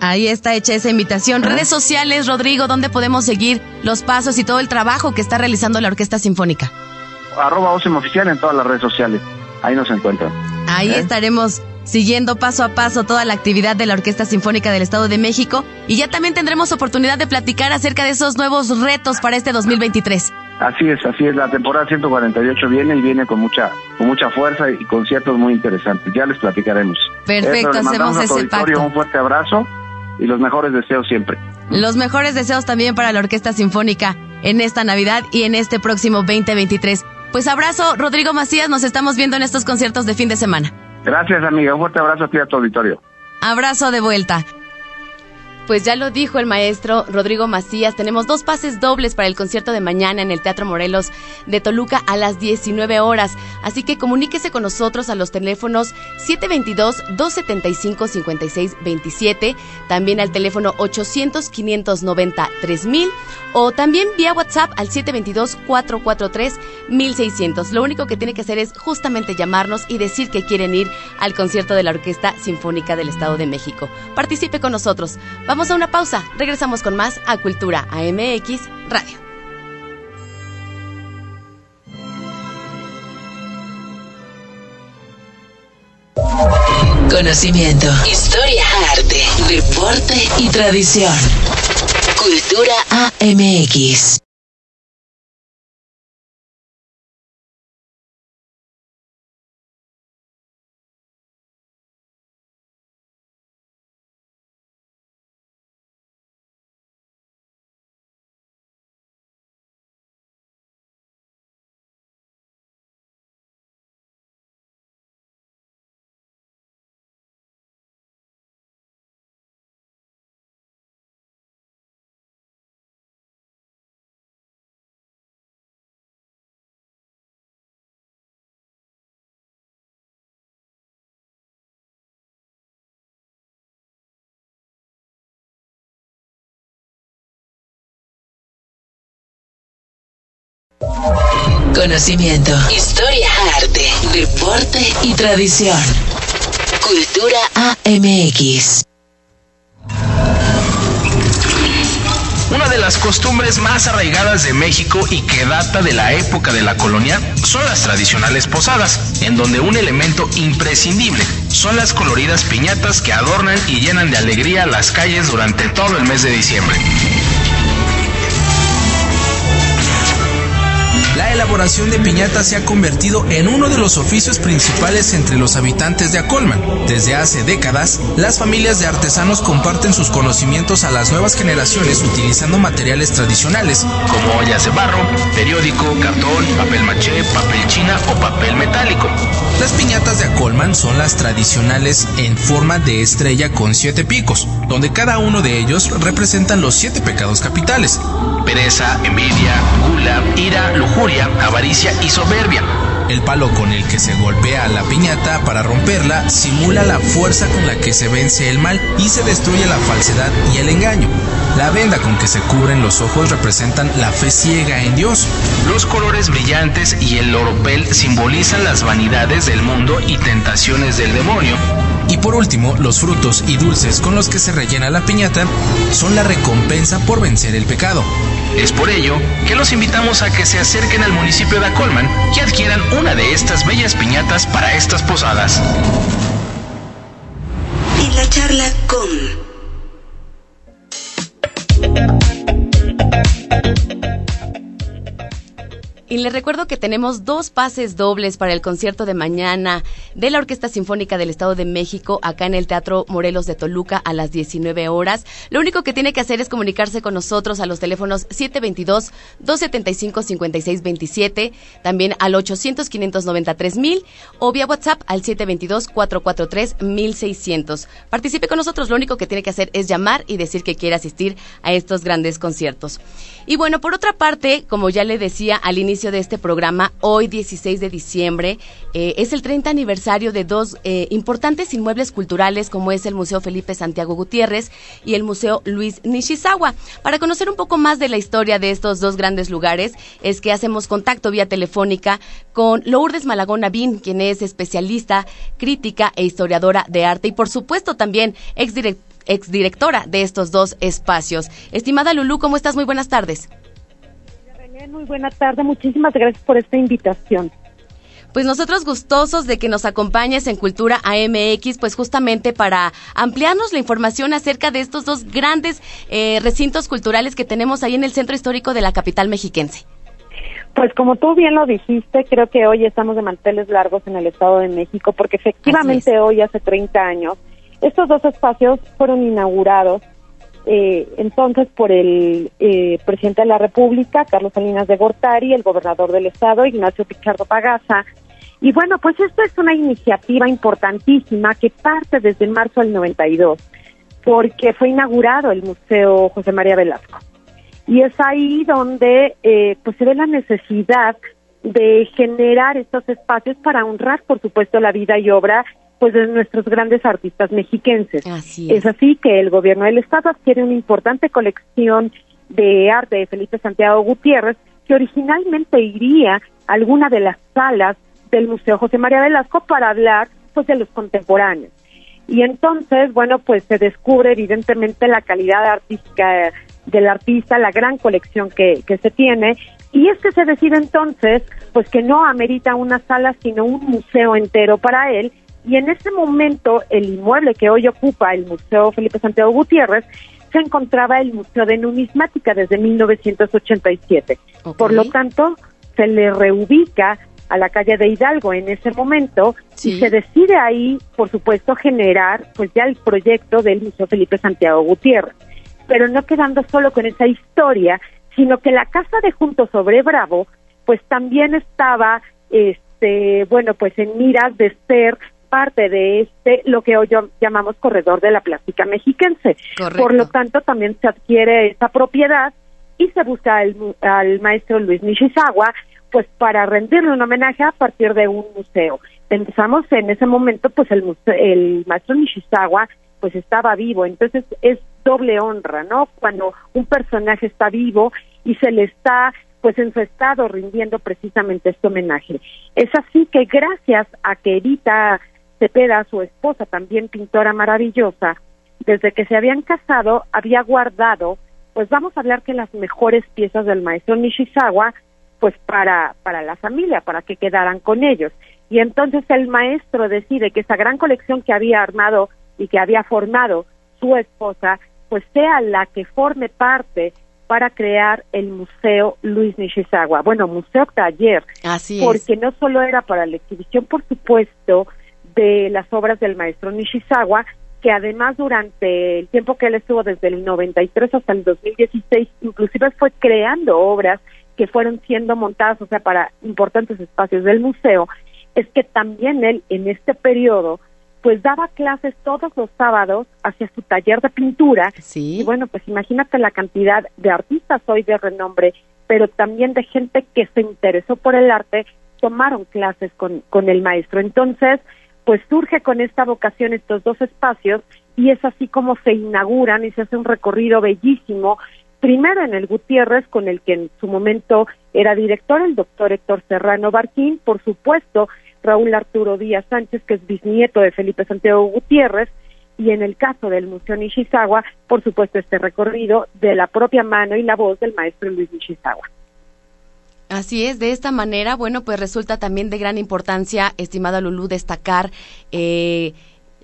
[SPEAKER 2] Ahí está hecha esa invitación. Redes sociales, Rodrigo, ¿dónde podemos seguir los pasos y todo el trabajo que está realizando la Orquesta Sinfónica?
[SPEAKER 11] Arroba Oficial en todas las redes sociales. Ahí nos encuentran.
[SPEAKER 2] Ahí ¿Eh? estaremos siguiendo paso a paso toda la actividad de la Orquesta Sinfónica del Estado de México y ya también tendremos oportunidad de platicar acerca de esos nuevos retos para este 2023.
[SPEAKER 11] Así es, así es. La temporada 148 viene y viene con mucha, con mucha fuerza y conciertos muy interesantes. Ya les platicaremos.
[SPEAKER 2] Perfecto, hacemos ese pacto.
[SPEAKER 11] Un fuerte abrazo y los mejores deseos siempre.
[SPEAKER 2] Los mejores deseos también para la Orquesta Sinfónica en esta Navidad y en este próximo 2023. Pues abrazo, Rodrigo Macías, nos estamos viendo en estos conciertos de fin de semana.
[SPEAKER 11] Gracias, amiga. Un fuerte abrazo a ti a tu auditorio.
[SPEAKER 2] Abrazo de vuelta. Pues ya lo dijo el maestro Rodrigo Macías, tenemos dos pases dobles para el concierto de mañana en el Teatro Morelos de Toluca a las 19 horas, así que comuníquese con nosotros a los teléfonos 722-275-5627, también al teléfono 800-590-3000 o también vía WhatsApp al 722-443-1600. Lo único que tiene que hacer es justamente llamarnos y decir que quieren ir al concierto de la Orquesta Sinfónica del Estado de México. Participe con nosotros. A una pausa, regresamos con más a Cultura AMX Radio.
[SPEAKER 1] Conocimiento, historia, arte, deporte y tradición. Cultura AMX. Conocimiento, historia, arte, deporte y tradición. Cultura AMX.
[SPEAKER 4] Una de las costumbres más arraigadas de México y que data de la época de la colonia son las tradicionales posadas, en donde un elemento imprescindible son las coloridas piñatas que adornan y llenan de alegría las calles durante todo el mes de diciembre. La elaboración de piñatas se ha convertido en uno de los oficios principales entre los habitantes de Acolman. Desde hace décadas, las familias de artesanos comparten sus conocimientos a las nuevas generaciones utilizando materiales tradicionales, como ollas de barro, periódico, cartón, papel maché, papel china o papel metálico. Las piñatas de Acolman son las tradicionales en forma de estrella con siete picos, donde cada uno de ellos representan los siete pecados capitales. Pereza, envidia, gula, ira, lujuria, avaricia y soberbia. El palo con el que se golpea la piñata para romperla simula la fuerza con la que se vence el mal y se destruye la falsedad y el engaño. La venda con que se cubren los ojos representan la fe ciega en Dios. Los colores brillantes y el oropel simbolizan las vanidades del mundo y tentaciones del demonio. Y por último, los frutos y dulces con los que se rellena la piñata son la recompensa por vencer el pecado. Es por ello que los invitamos a que se acerquen al municipio de Acolman y adquieran una de estas bellas piñatas para estas posadas.
[SPEAKER 7] En la charla con...
[SPEAKER 2] Y les recuerdo que tenemos dos pases dobles para el concierto de mañana de la Orquesta Sinfónica del Estado de México acá en el Teatro Morelos de Toluca a las 19 horas. Lo único que tiene que hacer es comunicarse con nosotros a los teléfonos 722-275-5627, también al 800-593-1000 o vía WhatsApp al 722-443-1600. Participe con nosotros, lo único que tiene que hacer es llamar y decir que quiere asistir a estos grandes conciertos. Y bueno, por otra parte, como ya le decía al inicio, de este programa, hoy 16 de diciembre, eh, es el 30 aniversario de dos eh, importantes inmuebles culturales como es el Museo Felipe Santiago Gutiérrez y el Museo Luis Nishizawa. Para conocer un poco más de la historia de estos dos grandes lugares, es que hacemos contacto vía telefónica con Lourdes Malagón Navín, quien es especialista, crítica e historiadora de arte y por supuesto también exdirectora de estos dos espacios. Estimada Lulú, ¿cómo estás? Muy buenas tardes
[SPEAKER 12] muy buena tarde. Muchísimas gracias por esta invitación.
[SPEAKER 2] Pues nosotros gustosos de que nos acompañes en Cultura AMX, pues justamente para ampliarnos la información acerca de estos dos grandes eh, recintos culturales que tenemos ahí en el centro histórico de la capital mexiquense.
[SPEAKER 12] Pues como tú bien lo dijiste, creo que hoy estamos de manteles largos en el Estado de México, porque efectivamente hoy, hace 30 años, estos dos espacios fueron inaugurados eh, entonces por el eh, presidente de la República, Carlos Salinas de Gortari, el gobernador del estado, Ignacio Pichardo Pagaza. Y bueno, pues esto es una iniciativa importantísima que parte desde marzo del 92, porque fue inaugurado el Museo José María Velasco. Y es ahí donde eh, pues se ve la necesidad de generar estos espacios para honrar, por supuesto, la vida y obra pues de nuestros grandes artistas mexiquenses. es. así que el gobierno del estado adquiere una importante colección de arte de Felipe Santiago Gutiérrez que originalmente iría a alguna de las salas del Museo José María Velasco para hablar pues de los contemporáneos. Y entonces, bueno, pues se descubre evidentemente la calidad artística del artista, la gran colección que, que se tiene, y es que se decide entonces, pues que no amerita una sala, sino un museo entero para él, y en ese momento el inmueble que hoy ocupa el Museo Felipe Santiago Gutiérrez se encontraba el Museo de Numismática desde 1987. Por lo tanto, se le reubica a la calle de Hidalgo en ese momento y se decide ahí, por supuesto, generar pues ya el proyecto del Museo Felipe Santiago Gutiérrez. Pero no quedando solo con esa historia, sino que la casa de Juntos sobre Bravo pues también estaba este bueno pues en miras de ser parte de este, lo que hoy llamamos corredor de la plástica mexiquense. Por lo tanto, también se adquiere esa propiedad y se busca al, maestro Luis Nishizawa, pues para rendirle un homenaje a partir de un museo. Pensamos en ese momento, pues el, el maestro Nishizawa pues estaba vivo, entonces es doble honra, ¿no? Cuando un personaje está vivo y se le está pues en su estado rindiendo precisamente este homenaje. Es así que gracias a que Edita Cepeda, su esposa, también pintora maravillosa, desde que se habían casado, había guardado, pues vamos a hablar que las mejores piezas del maestro Nishizawa, pues para, para la familia, para que quedaran con ellos. Y entonces el maestro decide que esa gran colección que había armado y que había formado su esposa, pues sea la que forme parte para crear el Museo Luis Nishizawa. Bueno, Museo Taller.
[SPEAKER 2] Así
[SPEAKER 12] porque no solo era para la exhibición, por supuesto, de las obras del maestro Nishizawa, que además durante el tiempo que él estuvo desde el 93 hasta el 2016, inclusive fue creando obras que fueron siendo montadas, o sea, para importantes espacios del museo, es que también él en este periodo pues daba clases todos los sábados hacia su taller de pintura.
[SPEAKER 2] Sí.
[SPEAKER 12] Y bueno, pues imagínate la cantidad de artistas hoy de renombre, pero también de gente que se interesó por el arte, tomaron clases con, con el maestro. Entonces, pues surge con esta vocación estos dos espacios y es así como se inauguran y se hace un recorrido bellísimo, primero en el Gutiérrez, con el que en su momento era director el doctor Héctor Serrano Barquín, por supuesto Raúl Arturo Díaz Sánchez, que es bisnieto de Felipe Santiago Gutiérrez, y en el caso del Museo Nishizawa, por supuesto, este recorrido de la propia mano y la voz del maestro Luis Nishizawa.
[SPEAKER 2] Así es, de esta manera, bueno, pues resulta también de gran importancia, estimada Lulú, destacar eh,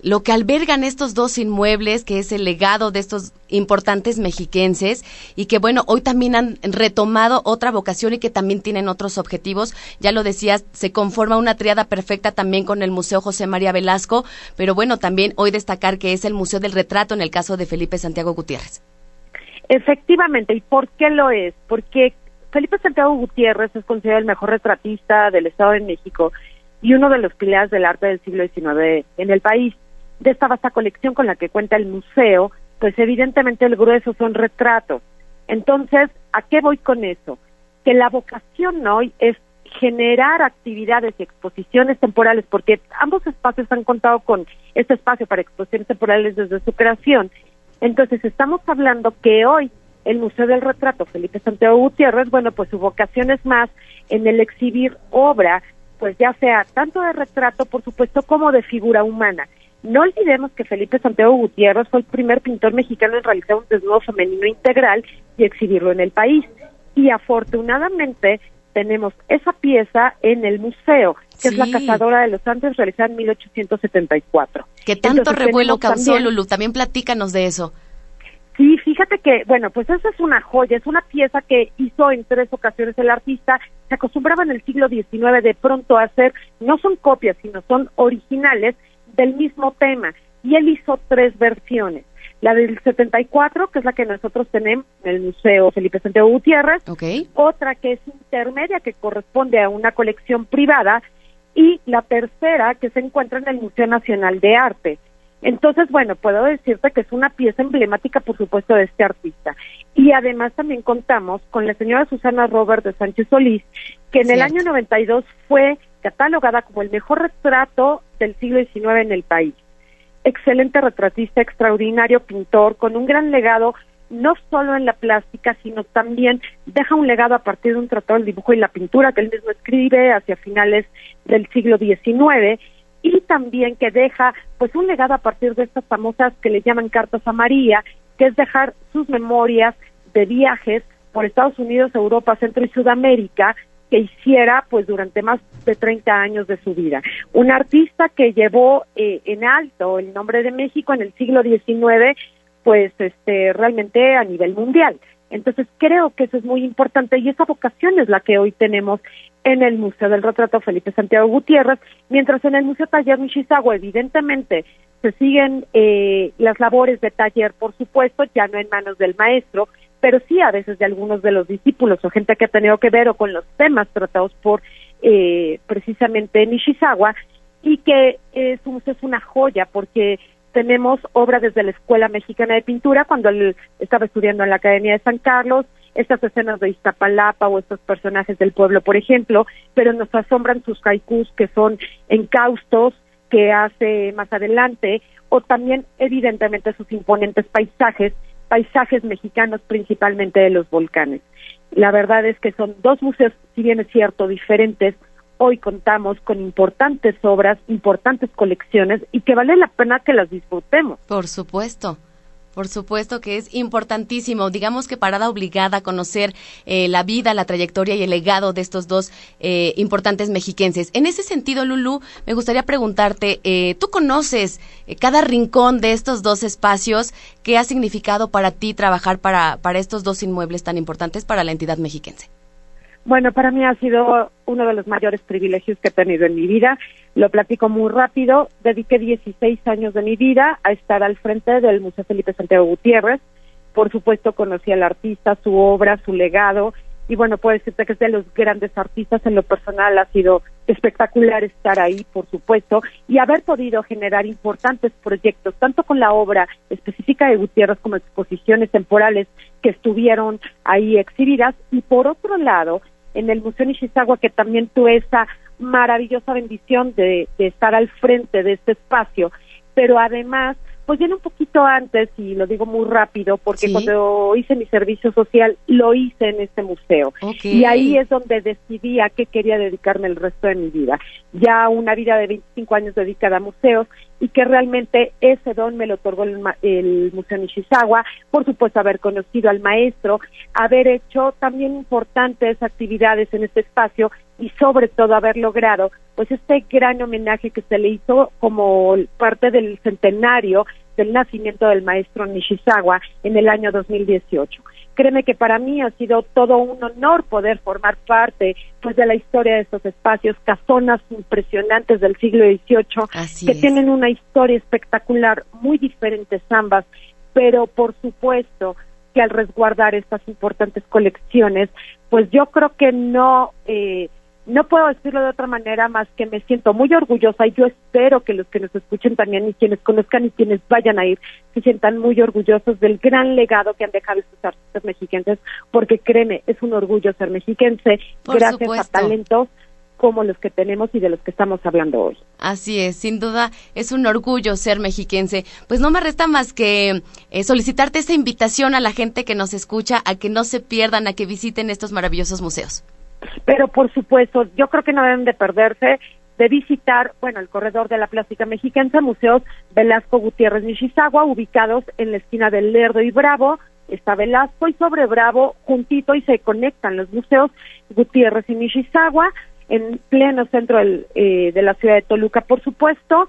[SPEAKER 2] lo que albergan estos dos inmuebles, que es el legado de estos importantes mexiquenses y que bueno, hoy también han retomado otra vocación y que también tienen otros objetivos. Ya lo decías, se conforma una triada perfecta también con el Museo José María Velasco, pero bueno, también hoy destacar que es el Museo del Retrato en el caso de Felipe Santiago Gutiérrez.
[SPEAKER 12] Efectivamente, ¿y por qué lo es? Porque Felipe Santiago Gutiérrez es considerado el mejor retratista del Estado de México y uno de los pilares del arte del siglo XIX en el país. De esta vasta colección con la que cuenta el museo, pues evidentemente el grueso son retratos. Entonces, ¿a qué voy con eso? Que la vocación hoy es generar actividades y exposiciones temporales, porque ambos espacios han contado con este espacio para exposiciones temporales desde su creación. Entonces, estamos hablando que hoy el Museo del Retrato Felipe Santiago Gutiérrez, bueno, pues su vocación es más en el exhibir obra, pues ya sea tanto de retrato, por supuesto, como de figura humana. No olvidemos que Felipe Santiago Gutiérrez fue el primer pintor mexicano en realizar un desnudo femenino integral y exhibirlo en el país. Y afortunadamente tenemos esa pieza en el museo, que es la Cazadora de los Andes, realizada en 1874.
[SPEAKER 2] ¿Qué tanto revuelo causó, Lulu? También platícanos de eso.
[SPEAKER 12] Fíjate que, bueno, pues esa es una joya, es una pieza que hizo en tres ocasiones el artista. Se acostumbraba en el siglo XIX de pronto a hacer, no son copias, sino son originales del mismo tema. Y él hizo tres versiones. La del 74, que es la que nosotros tenemos en el Museo Felipe Santiago Gutiérrez. Otra que es intermedia, que corresponde a una colección privada. Y la tercera, que se encuentra en el Museo Nacional de Arte. Entonces, bueno, puedo decirte que es una pieza emblemática, por supuesto, de este artista. Y además también contamos con la señora Susana Robert de Sánchez Solís, que en el año 92 fue catalogada como el mejor retrato del siglo XIX en el país. Excelente retratista, extraordinario pintor, con un gran legado no solo en la plástica, sino también deja un legado a partir de un tratado del dibujo y la pintura que él mismo escribe hacia finales del siglo XIX y también que deja pues un legado a partir de estas famosas que le llaman cartas a María, que es dejar sus memorias de viajes por Estados Unidos, Europa, Centro y Sudamérica que hiciera pues durante más de 30 años de su vida. Un artista que llevó eh, en alto el nombre de México en el siglo XIX pues este realmente a nivel mundial. Entonces creo que eso es muy importante y esa vocación es la que hoy tenemos en el Museo del Retrato Felipe Santiago Gutiérrez, mientras en el Museo Taller Nishizawa evidentemente se siguen eh, las labores de taller, por supuesto, ya no en manos del maestro, pero sí a veces de algunos de los discípulos o gente que ha tenido que ver o con los temas tratados por eh, precisamente Nishizawa y que es, es una joya porque tenemos obra desde la Escuela Mexicana de Pintura cuando él estaba estudiando en la Academia de San Carlos, estas escenas de Iztapalapa o estos personajes del pueblo, por ejemplo, pero nos asombran sus haikus que son encaustos que hace más adelante, o también evidentemente sus imponentes paisajes, paisajes mexicanos principalmente de los volcanes. La verdad es que son dos museos, si bien es cierto, diferentes, hoy contamos con importantes obras, importantes colecciones y que vale la pena que las disfrutemos.
[SPEAKER 2] Por supuesto. Por supuesto que es importantísimo, digamos que parada obligada a conocer eh, la vida, la trayectoria y el legado de estos dos eh, importantes mexiquenses. En ese sentido, Lulu, me gustaría preguntarte, eh, ¿tú conoces cada rincón de estos dos espacios? ¿Qué ha significado para ti trabajar para, para estos dos inmuebles tan importantes para la entidad mexiquense?
[SPEAKER 12] Bueno, para mí ha sido uno de los mayores privilegios que he tenido en mi vida. Lo platico muy rápido. Dediqué 16 años de mi vida a estar al frente del Museo Felipe Santiago Gutiérrez. Por supuesto, conocí al artista, su obra, su legado. Y bueno, puedo decirte que es de los grandes artistas. En lo personal ha sido espectacular estar ahí, por supuesto, y haber podido generar importantes proyectos, tanto con la obra específica de Gutiérrez como exposiciones temporales que estuvieron ahí exhibidas. Y por otro lado, en el Museo Nishizawa, que también tuve esa maravillosa bendición de, estar al frente de este espacio, pero además, pues viene un poquito antes, y lo digo muy rápido, porque cuando hice mi servicio social, lo hice en este museo. Y ahí es donde decidí a qué quería dedicarme el resto de mi vida. Ya una vida de 25 años dedicada a museos, y que realmente ese don me lo otorgó el, el Museo Nishizawa, por supuesto haber conocido al maestro, haber hecho también importantes actividades en este espacio y sobre todo haber logrado pues este gran homenaje que se le hizo como parte del centenario del nacimiento del maestro Nishizawa en el año 2018. Créeme que para mí ha sido todo un honor poder formar parte pues de la historia de estos espacios, casonas impresionantes del siglo XVIII que tienen una historia espectacular, muy diferentes ambas, pero por supuesto que al resguardar estas importantes colecciones, pues yo creo que no eh, no puedo decirlo de otra manera más que me siento muy orgullosa y yo espero que los que nos escuchen también y quienes conozcan y quienes vayan a ir se sientan muy orgullosos del gran legado que han dejado estos artistas mexiquenses, porque créeme, es un orgullo ser mexiquense gracias a talentos como los que tenemos y de los que estamos hablando hoy.
[SPEAKER 2] Así es, sin duda es un orgullo ser mexiquense. Pues no me resta más que eh, solicitarte esa invitación a la gente que nos escucha a que no se pierdan, a que visiten estos maravillosos museos.
[SPEAKER 12] Pero por supuesto, yo creo que no deben de perderse de visitar, bueno, el corredor de la plástica mexicana, museos Velasco Gutiérrez Nishizawa, ubicados en la esquina del Lerdo y Bravo, está Velasco y sobre Bravo, juntito y se conectan los museos Gutiérrez y Nishizawa, en pleno centro eh, de la ciudad de Toluca, por supuesto,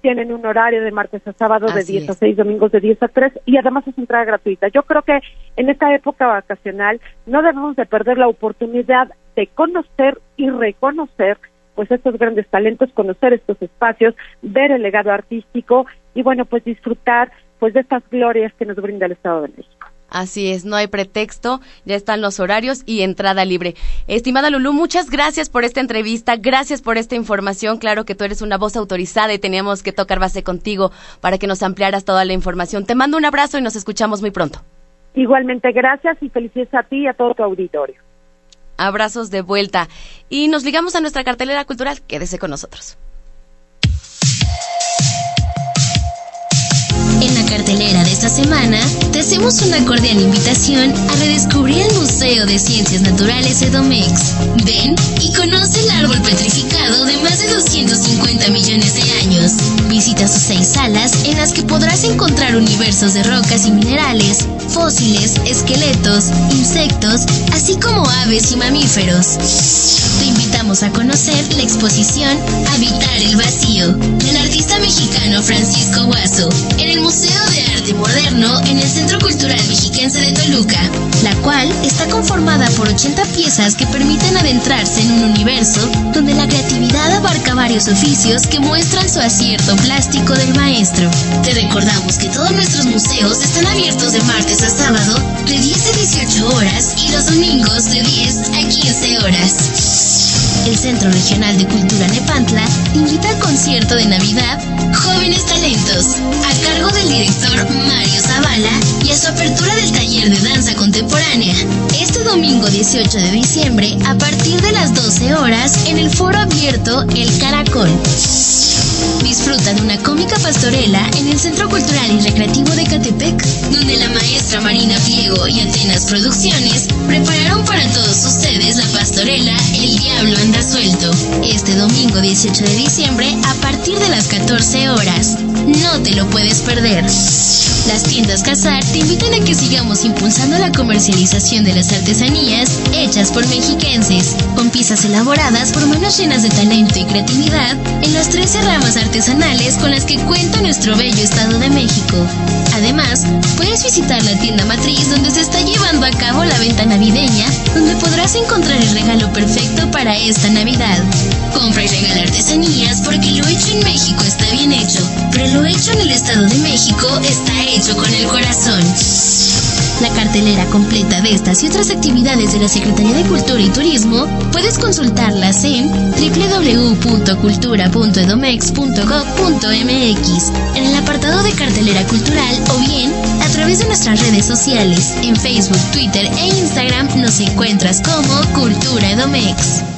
[SPEAKER 12] tienen un horario de martes a sábado de 10 a 6, domingos de 10 a 3 y además es entrada gratuita. Yo creo que en esta época vacacional no debemos de perder la oportunidad de conocer y reconocer pues estos grandes talentos, conocer estos espacios, ver el legado artístico y bueno, pues disfrutar pues de estas glorias que nos brinda el Estado de México.
[SPEAKER 2] Así es, no hay pretexto, ya están los horarios y entrada libre. Estimada Lulú, muchas gracias por esta entrevista, gracias por esta información. Claro que tú eres una voz autorizada y teníamos que tocar base contigo para que nos ampliaras toda la información. Te mando un abrazo y nos escuchamos muy pronto.
[SPEAKER 12] Igualmente, gracias y felicidades a ti y a todo tu auditorio.
[SPEAKER 2] Abrazos de vuelta. Y nos ligamos a nuestra cartelera cultural. Quédese con nosotros.
[SPEAKER 3] En la cartelera de esta semana, te hacemos una cordial invitación a redescubrir el Museo de Ciencias Naturales Edomex. Ven y conoce el árbol petrificado de más de 250 millones de años. Visita sus seis salas en las que podrás encontrar universos de rocas y minerales, fósiles, esqueletos, insectos, así como aves y mamíferos. Te invitamos a conocer la exposición Habitar el Vacío del artista mexicano Francisco Guaso en el Museo de Arte Moderno en el Centro Cultural Mexiquense de Toluca, la cual está conformada por 80 piezas que permiten adentrarse en un universo donde la creatividad abarca varios oficios que muestran su acierto plástico del maestro. Te recordamos que todos nuestros museos están abiertos de martes a sábado de 10 a 18 horas y los domingos de 10 a 15 horas. El Centro Regional de Cultura Nepantla invita al concierto de Navidad Jóvenes Talentos, a cargo del director Mario Zavala y a su apertura del taller de danza contemporánea. Este domingo 18 de diciembre, a partir de las 12 horas, en el foro abierto El Caracol. Disfruta de una cómica pastorela en el Centro Cultural y Recreativo de Catepec, donde la maestra Marina Pliego y Atenas Producciones prepararon para todos ustedes la pastorela El Diablo anda suelto, este domingo 18 de diciembre a partir de las 14 horas. No te lo puedes perder. Las tiendas Casar te invitan a que sigamos impulsando la comercialización de las artesanías hechas por mexiquenses, con piezas elaboradas por manos llenas de talento y creatividad en las 13 ramas artesanales con las que cuenta nuestro bello Estado de México. Además, puedes visitar la tienda matriz donde se está llevando a cabo la venta navideña, donde podrás encontrar el regalo perfecto para esta Navidad. Compra y regala artesanías porque lo hecho en México está bien hecho, pero lo hecho en el Estado de México está hecho con el corazón. La cartelera completa de estas y otras actividades de la Secretaría de Cultura y Turismo puedes consultarlas en www.cultura.edomex.gov.mx en el apartado de cartelera cultural o bien a través de nuestras redes sociales. En Facebook, Twitter e Instagram nos encuentras como Cultura Edomex.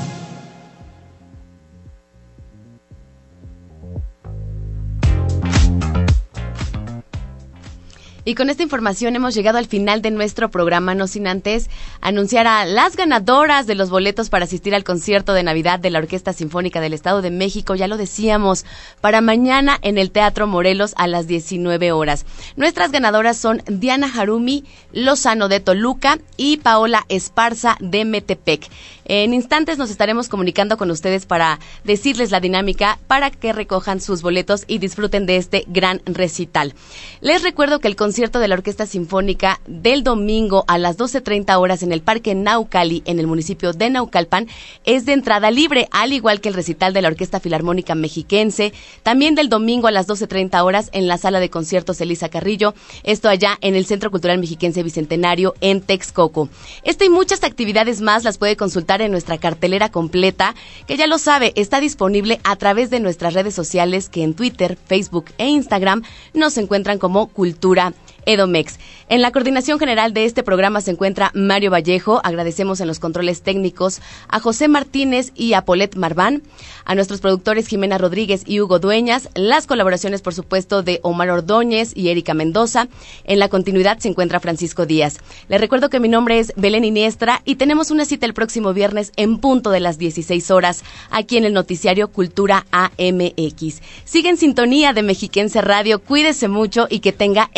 [SPEAKER 2] Y con esta información hemos llegado al final de nuestro programa, no sin antes anunciar a las ganadoras de los boletos para asistir al concierto de Navidad de la Orquesta Sinfónica del Estado de México, ya lo decíamos, para mañana en el Teatro Morelos a las 19 horas. Nuestras ganadoras son Diana Harumi Lozano de Toluca y Paola Esparza de Metepec. En instantes nos estaremos comunicando con ustedes para decirles la dinámica para que recojan sus boletos y disfruten de este gran recital. Les recuerdo que el concierto de la Orquesta Sinfónica del domingo a las 12.30 horas en el Parque Naucali, en el municipio de Naucalpan, es de entrada libre, al igual que el recital de la Orquesta Filarmónica Mexiquense, también del domingo a las 12.30 horas en la sala de conciertos Elisa Carrillo, esto allá en el Centro Cultural Mexiquense Bicentenario en Texcoco. Esta y muchas actividades más las puede consultar en nuestra cartelera completa, que ya lo sabe, está disponible a través de nuestras redes sociales que en Twitter, Facebook e Instagram nos encuentran como Cultura Edomex. En la coordinación general de este programa se encuentra Mario Vallejo. Agradecemos en los controles técnicos a José Martínez y a Polet Marván, a nuestros productores Jimena Rodríguez y Hugo Dueñas, las colaboraciones, por supuesto, de Omar Ordóñez y Erika Mendoza. En la continuidad se encuentra Francisco Díaz. Les recuerdo que mi nombre es Belén Iniestra y tenemos una cita el próximo viernes en punto de las 16 horas aquí en el noticiario Cultura AMX. Sigue en sintonía de Mexiquense Radio. Cuídese mucho y que tenga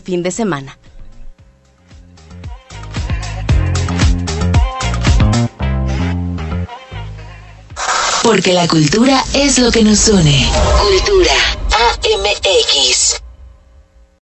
[SPEAKER 2] fin de semana.
[SPEAKER 1] Porque la cultura es lo que nos une. Cultura AMX.